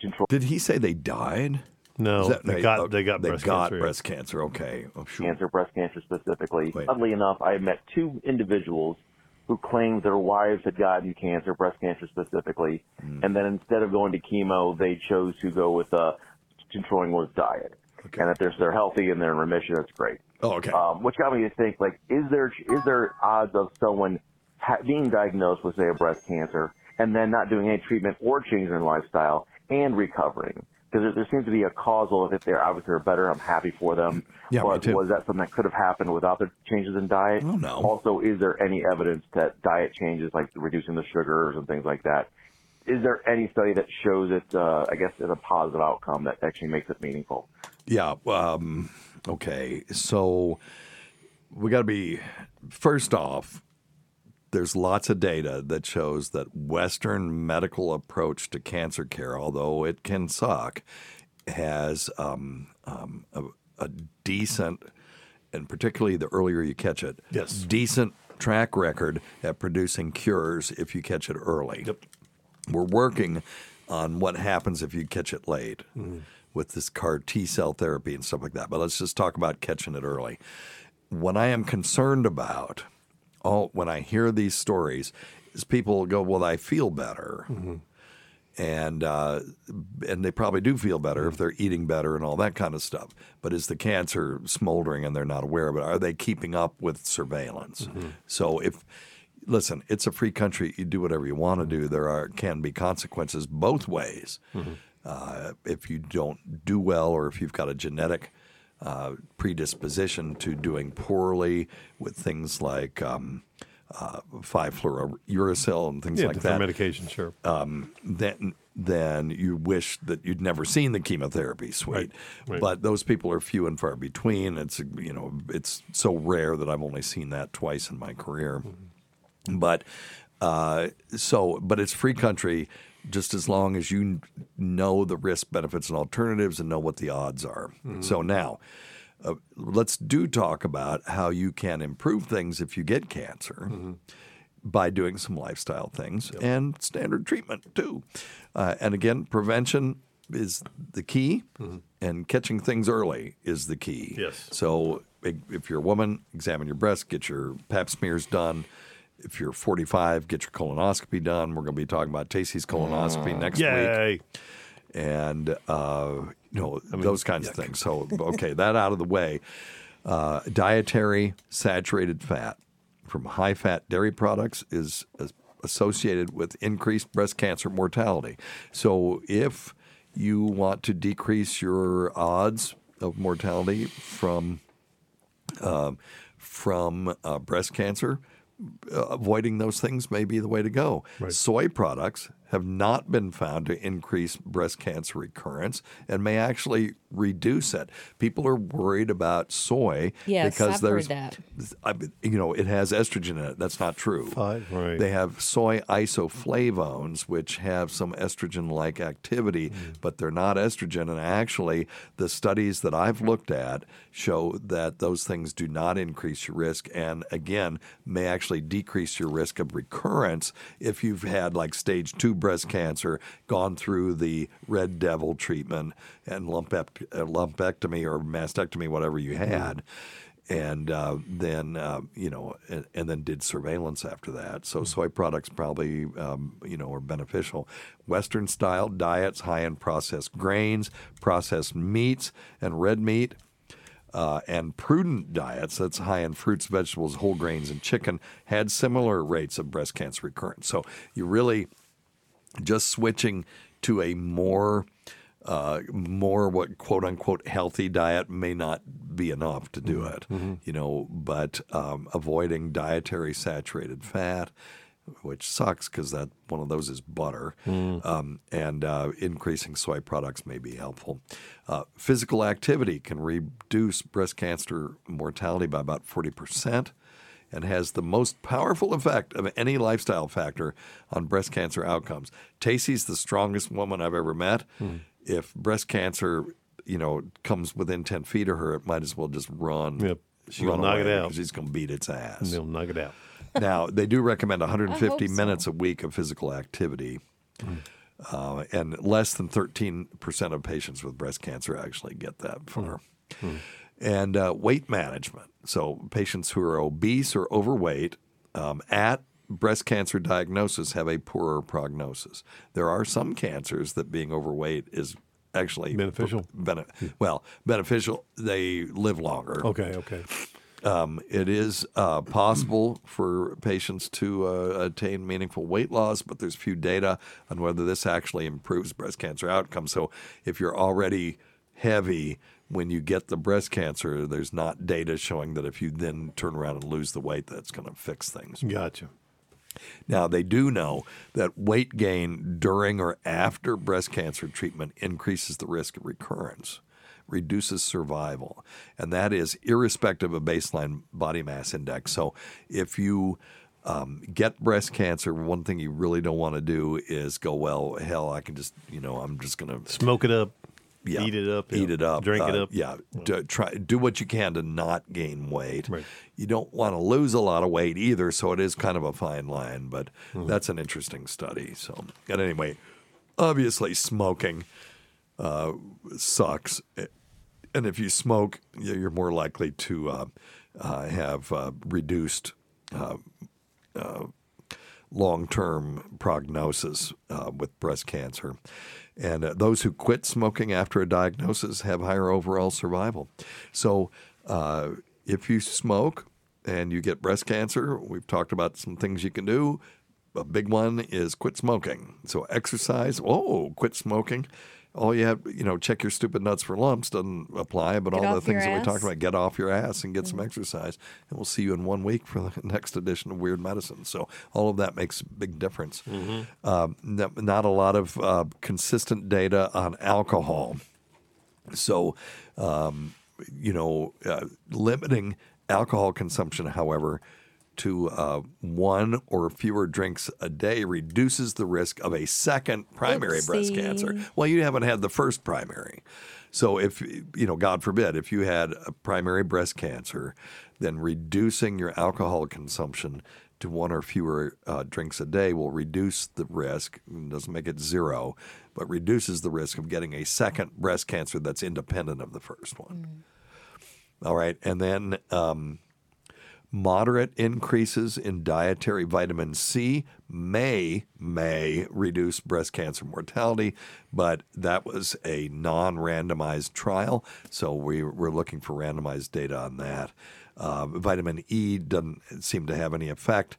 control. Did he say they died? No, that- they got- they got they breast got cancer, breast cancer. Okay, oh, sure. cancer, breast cancer specifically. Oddly enough, I met two individuals who claimed their wives had gotten cancer, breast cancer specifically, Hmm. and then instead of going to chemo, they chose to go with a controlling with diet. And if they're, they're healthy and they're in remission, that's great. Oh, okay. Um, which got me to think, like, is there is there odds of someone ha- being diagnosed with, say, a breast cancer and then not doing any treatment or changing their lifestyle and recovering? Because there, there seems to be a causal. If they're obviously they're better, I'm happy for them. Yeah, but was that something that could have happened without the changes in diet? Oh, no. Also, is there any evidence that diet changes, like reducing the sugars and things like that, is there any study that shows it? Uh, I guess as a positive outcome that actually makes it meaningful. Yeah. Um, okay. So we got to be first off. There's lots of data that shows that Western medical approach to cancer care, although it can suck, has um, um, a, a decent, and particularly the earlier you catch it, Yes. decent track record at producing cures if you catch it early. Yep. We're working on what happens if you catch it late with this CAR T cell therapy and stuff like that. But let's just talk about catching it early. What I am concerned about, all when I hear these stories, is people go, "Well, I feel better," mm-hmm. and uh, and they probably do feel better if mm-hmm. they're eating better and all that kind of stuff. But is the cancer smoldering and they're not aware of it? Are they keeping up with surveillance? Mm-hmm. So if listen, it's a free country. You do whatever you want to do. There are can be consequences both ways. Uh, if you don't do well, or if you've got a genetic uh, predisposition to doing poorly with things like um, uh, 5-fluorouracil and things Yeah, like that, medication, sure. um, then then you wish that you'd never seen the chemotherapy suite. Right, right. But those people are few and far between. It's you know it's so rare that I've only seen that twice in my career. But uh, so, but it's free country. Just as long as you know the risk, benefits, and alternatives, and know what the odds are. Mhm. So now, uh, let's do talk about how you can improve things if you get cancer by doing some lifestyle things and standard treatment too. Uh, and again, prevention is the key, and catching things early is the key. Yes. So if if you're a woman, examine your breast, get your Pap smears done. If you're 45, get your colonoscopy done. We're going to be talking about Tacey's colonoscopy next Yay. week, and uh, you know those kinds of things. So okay, that out of the way. Uh, dietary saturated fat from high fat dairy products is associated with increased breast cancer mortality. So if you want to decrease your odds of mortality from um, from uh, breast cancer, uh, avoiding those things may be the way to go. Soy products have not been found to increase breast cancer recurrence and may actually reduce it. People are worried about soy Yes, because I've heard there's, that. You know, it has estrogen in it. That's not true. right. They have soy isoflavones, which have some estrogen-like activity, Mm. but they're not estrogen. And actually, the studies that I've looked at show that those things do not increase your risk, and again, may actually decrease your risk of recurrence if you've had like stage two breast cancer, gone through the red devil treatment and lumpect- uh, lumpectomy or mastectomy, whatever you had and uh, then uh, you know, and, and then did surveillance after that. So soy products probably um, you know are beneficial. Western style diets high in processed grains, processed meats, and red meat. Uh, and prudent diets that's high in fruits, vegetables, whole grains, and chicken had similar rates of breast cancer recurrence. So you really just switching to a more uh, more what quote unquote healthy diet may not be enough to do it, you know. But um, avoiding dietary saturated fat, which sucks because that one of those is butter, um, and uh, increasing soy products may be helpful. Uh, physical activity can reduce breast cancer mortality by about forty percent and has the most powerful effect of any lifestyle factor on breast cancer outcomes. Tacey's the strongest woman I've ever met. If breast cancer, you know, comes within ten feet of her, it might as well just run. Yep. She'll run knock it out. because She's going to beat its ass. They'll knock it out. now they do recommend 150 so. minutes a week of physical activity. Uh, and less than 13% of patients with breast cancer actually get that far. And uh, weight management. So, patients who are obese or overweight um, at breast cancer diagnosis have a poorer prognosis. There are some cancers that being overweight is actually Beneficial? Bene- well, beneficial. They live longer. Okay, okay. Um, it is uh, possible for patients to uh, attain meaningful weight loss, but there's few data on whether this actually improves breast cancer outcomes. So if you're already heavy when you get the breast cancer, there's not data showing that if you then turn around and lose the weight, that's going to fix things. Gotcha. Now, they do know that weight gain during or after breast cancer treatment increases the risk of recurrence, reduces survival, and that is irrespective of baseline body mass index. So, if you um, get breast cancer, one thing you really don't want to do is go, well, hell, I can just, you know, I'm just going to Smoke it up, yeah, eat it up, eat yeah, it up, drink it uh, up. Yeah, do, try do what you can to not gain weight. You don't want to lose a lot of weight either, so it is kind of a fine line. But Hmm. that's an interesting study. So, and anyway, obviously smoking uh, sucks, and if you smoke, you're more likely to uh, uh, have uh, reduced. Uh, uh, long-term prognosis uh, with breast cancer, and uh, those who quit smoking after a diagnosis have higher overall survival. So, uh, if you smoke and you get breast cancer, we've talked about some things you can do. A big one is quit smoking. So exercise. Oh, quit smoking. All you have, you know, check your stupid nuts for lumps doesn't apply, but Get all the off your things that we ass. talked about, get off your ass and get some exercise. And we'll see you in one week for the next edition of Weird Medicine. So all of that makes a big difference. Um, n- not a lot of uh, consistent data on alcohol. So, um, you know, uh, limiting alcohol consumption, however, to uh, one or fewer drinks a day reduces the risk of a second primary breast cancer. Well, you haven't had the first primary. So, if, you know, God forbid, if you had a primary breast cancer, then reducing your alcohol consumption to one or fewer uh, drinks a day will reduce the risk. It doesn't make it zero, but reduces the risk of getting a second breast cancer that's independent of the first one. All right, and then um, moderate increases in dietary vitamin C may may reduce breast cancer mortality, but that was a non-randomized trial, so we, we're looking for randomized data on that. Uh, vitamin E doesn't seem to have any effect.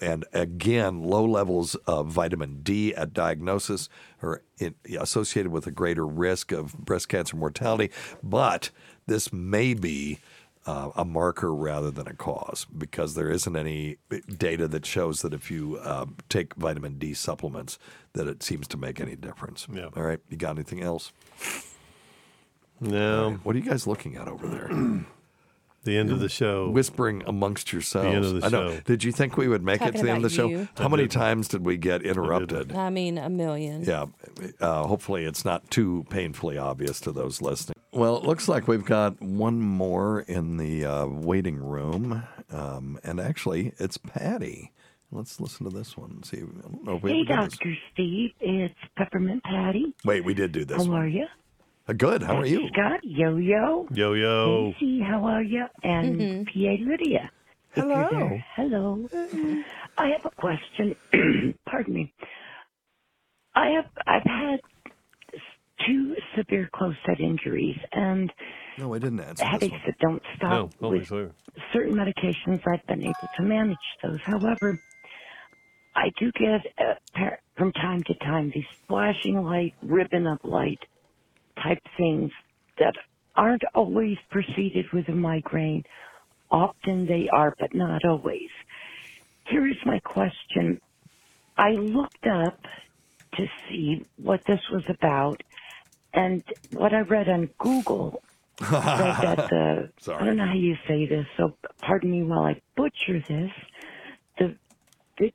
And again, low levels of vitamin D at diagnosis are associated with a greater risk of breast cancer mortality. But this may be uh, a marker rather than a cause because there isn't any data that shows that if you uh, take vitamin D supplements, that it seems to make any difference. Yeah. All right. You got anything else? No. All right, What are you guys looking at over there? The end of the show. Whispering amongst yourselves. The end of the I know. show. Did you think we would make it to the end of the show? you. How I many did. times did we get interrupted? I mean, a million. Yeah. Uh, hopefully, it's not too painfully obvious to those listening. Well, it looks like we've got one more in the uh, waiting room. Um, and actually, it's Patty. Let's listen to this one. and See, I don't know if we Hey, ever did this. Dr. Steve. It's Peppermint Patty. Wait, we did do this. How one. are you? Uh, good. How are you? Scott, Yo Yo. Yo yo. Casey, how are you? And PA Lydia. Hello. you're there. Hello. I have a question. Pardon me. I have I've had two severe closed head injuries and No, I didn't answer this headaches one. that don't stop No, only with clear. certain medications. I've been able to manage those. However, I do get uh, par- from time to time these flashing light, ribbon of light type things that aren't always preceded with a migraine. Often they are, but not always. Here is my question. I looked up to see what this was about, and what I read on Google that the I don't know how you say this, so pardon me while I butcher this. The vit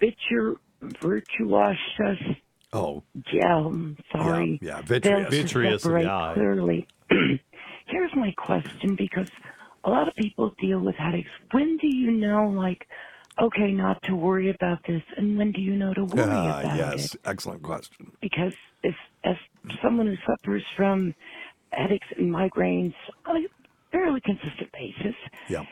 vitur virtuosus Oh, gel. I'm sorry. Yeah, yeah, vitreous. Vitreous of the eye. Clearly. Here's my question because a lot of people deal with headaches. When do you know, like, okay, not to worry about this, and when do you know to worry Ah, about yes. it? Yes, excellent question. Because if, someone who suffers from headaches and migraines on a fairly consistent basis, Yeah.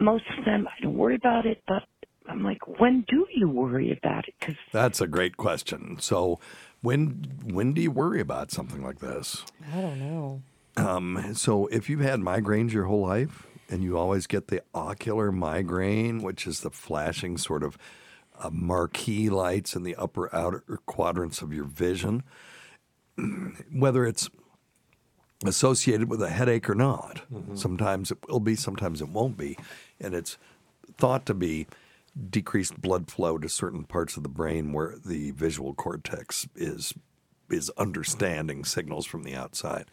most of them I don't worry about it, but I'm like, when do you worry about it? Because That's a great question. So, when when do you worry about something like this? I don't know. Um, so, if you've had migraines your whole life and you always get the ocular migraine, which is the flashing sort of uh, marquee lights in the upper outer quadrants of your vision, whether it's associated with a headache or not, sometimes it will be, sometimes it won't be, and it's thought to be decreased blood flow to certain parts of the brain where the visual cortex is is understanding signals from the outside.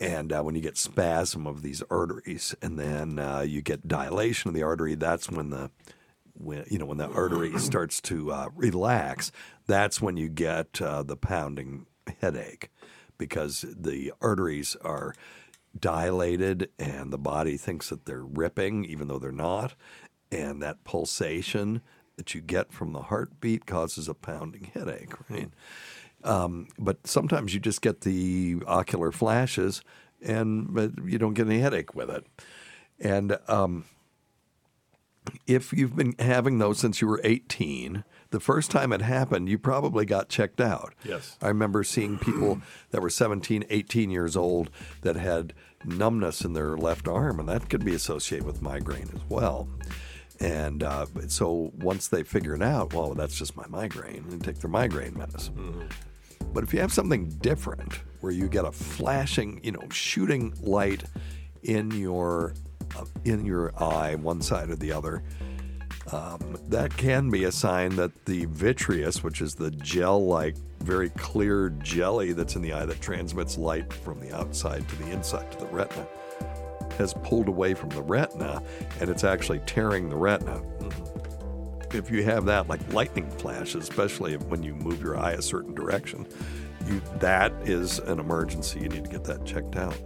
And uh, when you get spasm of these arteries, and then uh, you get dilation of the artery, that's when the when you know when the artery starts to uh, relax. That's when you get uh, the pounding headache, because the arteries are dilated, and the body thinks that they're ripping, even though they're not. And that pulsation that you get from the heartbeat causes a pounding headache, right? Um, but sometimes you just get the ocular flashes, and you don't get any headache with it. And um, if you've been having those since you were 18, the first time it happened, you probably got checked out. Yes. I remember seeing people that were 17, 18 years old that had numbness in their left arm, and that could be associated with migraine as well. And uh, so once they figure it out, well, that's just my migraine, and take their migraine medicine. But if you have something different, where you get a flashing, you know, shooting light in your uh, in your eye, one side or the other, um, that can be a sign that the vitreous, which is the gel-like, very clear jelly that's in the eye that transmits light from the outside to the inside to the retina, has pulled away from the retina, and it's actually tearing the retina. If you have that, like lightning flash, especially when you move your eye a certain direction, you, that is an emergency. You need to get that checked out.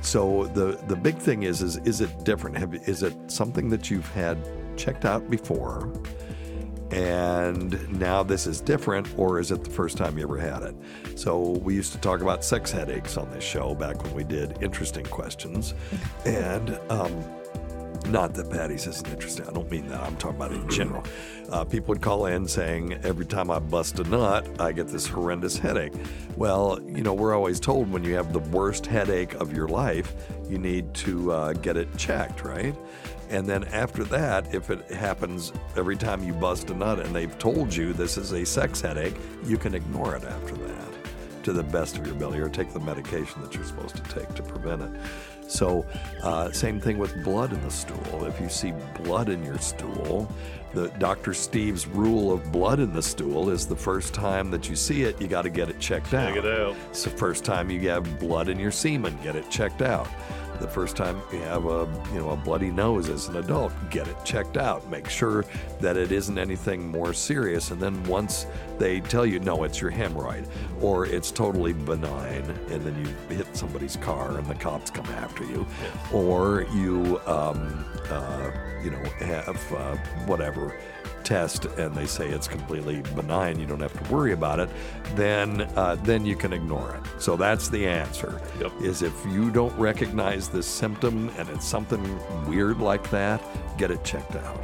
So the the big thing is is is it different? Have, is it something that you've had checked out before and now this is different, or is it the first time you ever had it? So, we used to talk about sex headaches on this show back when we did interesting questions. And, um, not that Patty's isn't interesting. I don't mean that. I'm talking about in general. Uh, people would call in saying, every time I bust a nut, I get this horrendous headache. Well, you know, we're always told when you have the worst headache of your life, you need to uh, get it checked, right? And then after that, if it happens every time you bust a nut and they've told you this is a sex headache, you can ignore it after that to the best of your ability or take the medication that you're supposed to take to prevent it. So, uh, same thing with blood in the stool. If you see blood in your stool, the Dr. Steve's rule of blood in the stool is the first time that you see it, you got to get it checked out. Check it out. It's the first time you have blood in your semen, get it checked out. The first time you have a you know a bloody nose as an adult, get it checked out. Make sure that it isn't anything more serious. And then once they tell you no, it's your hemorrhoid, or it's totally benign, and then you hit somebody's car and the cops come after you, or you um, uh, you know have uh, whatever test and they say it's completely benign, you don't have to worry about it, then uh, then you can ignore it. So that's the answer. Is if you don't recognize this symptom and it's something weird like that, get it checked out.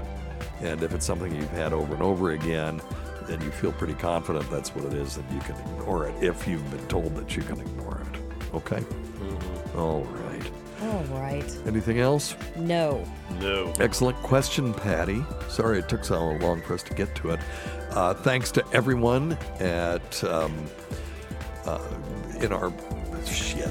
And if it's something you've had over and over again, then you feel pretty confident that's what it is, and you can ignore it if you've been told that you can ignore it. Okay? All right. All right. Anything else? No. No. Excellent question, Patty. Sorry it took so long for us to get to it. Uh, thanks to everyone at um, uh, in our shit.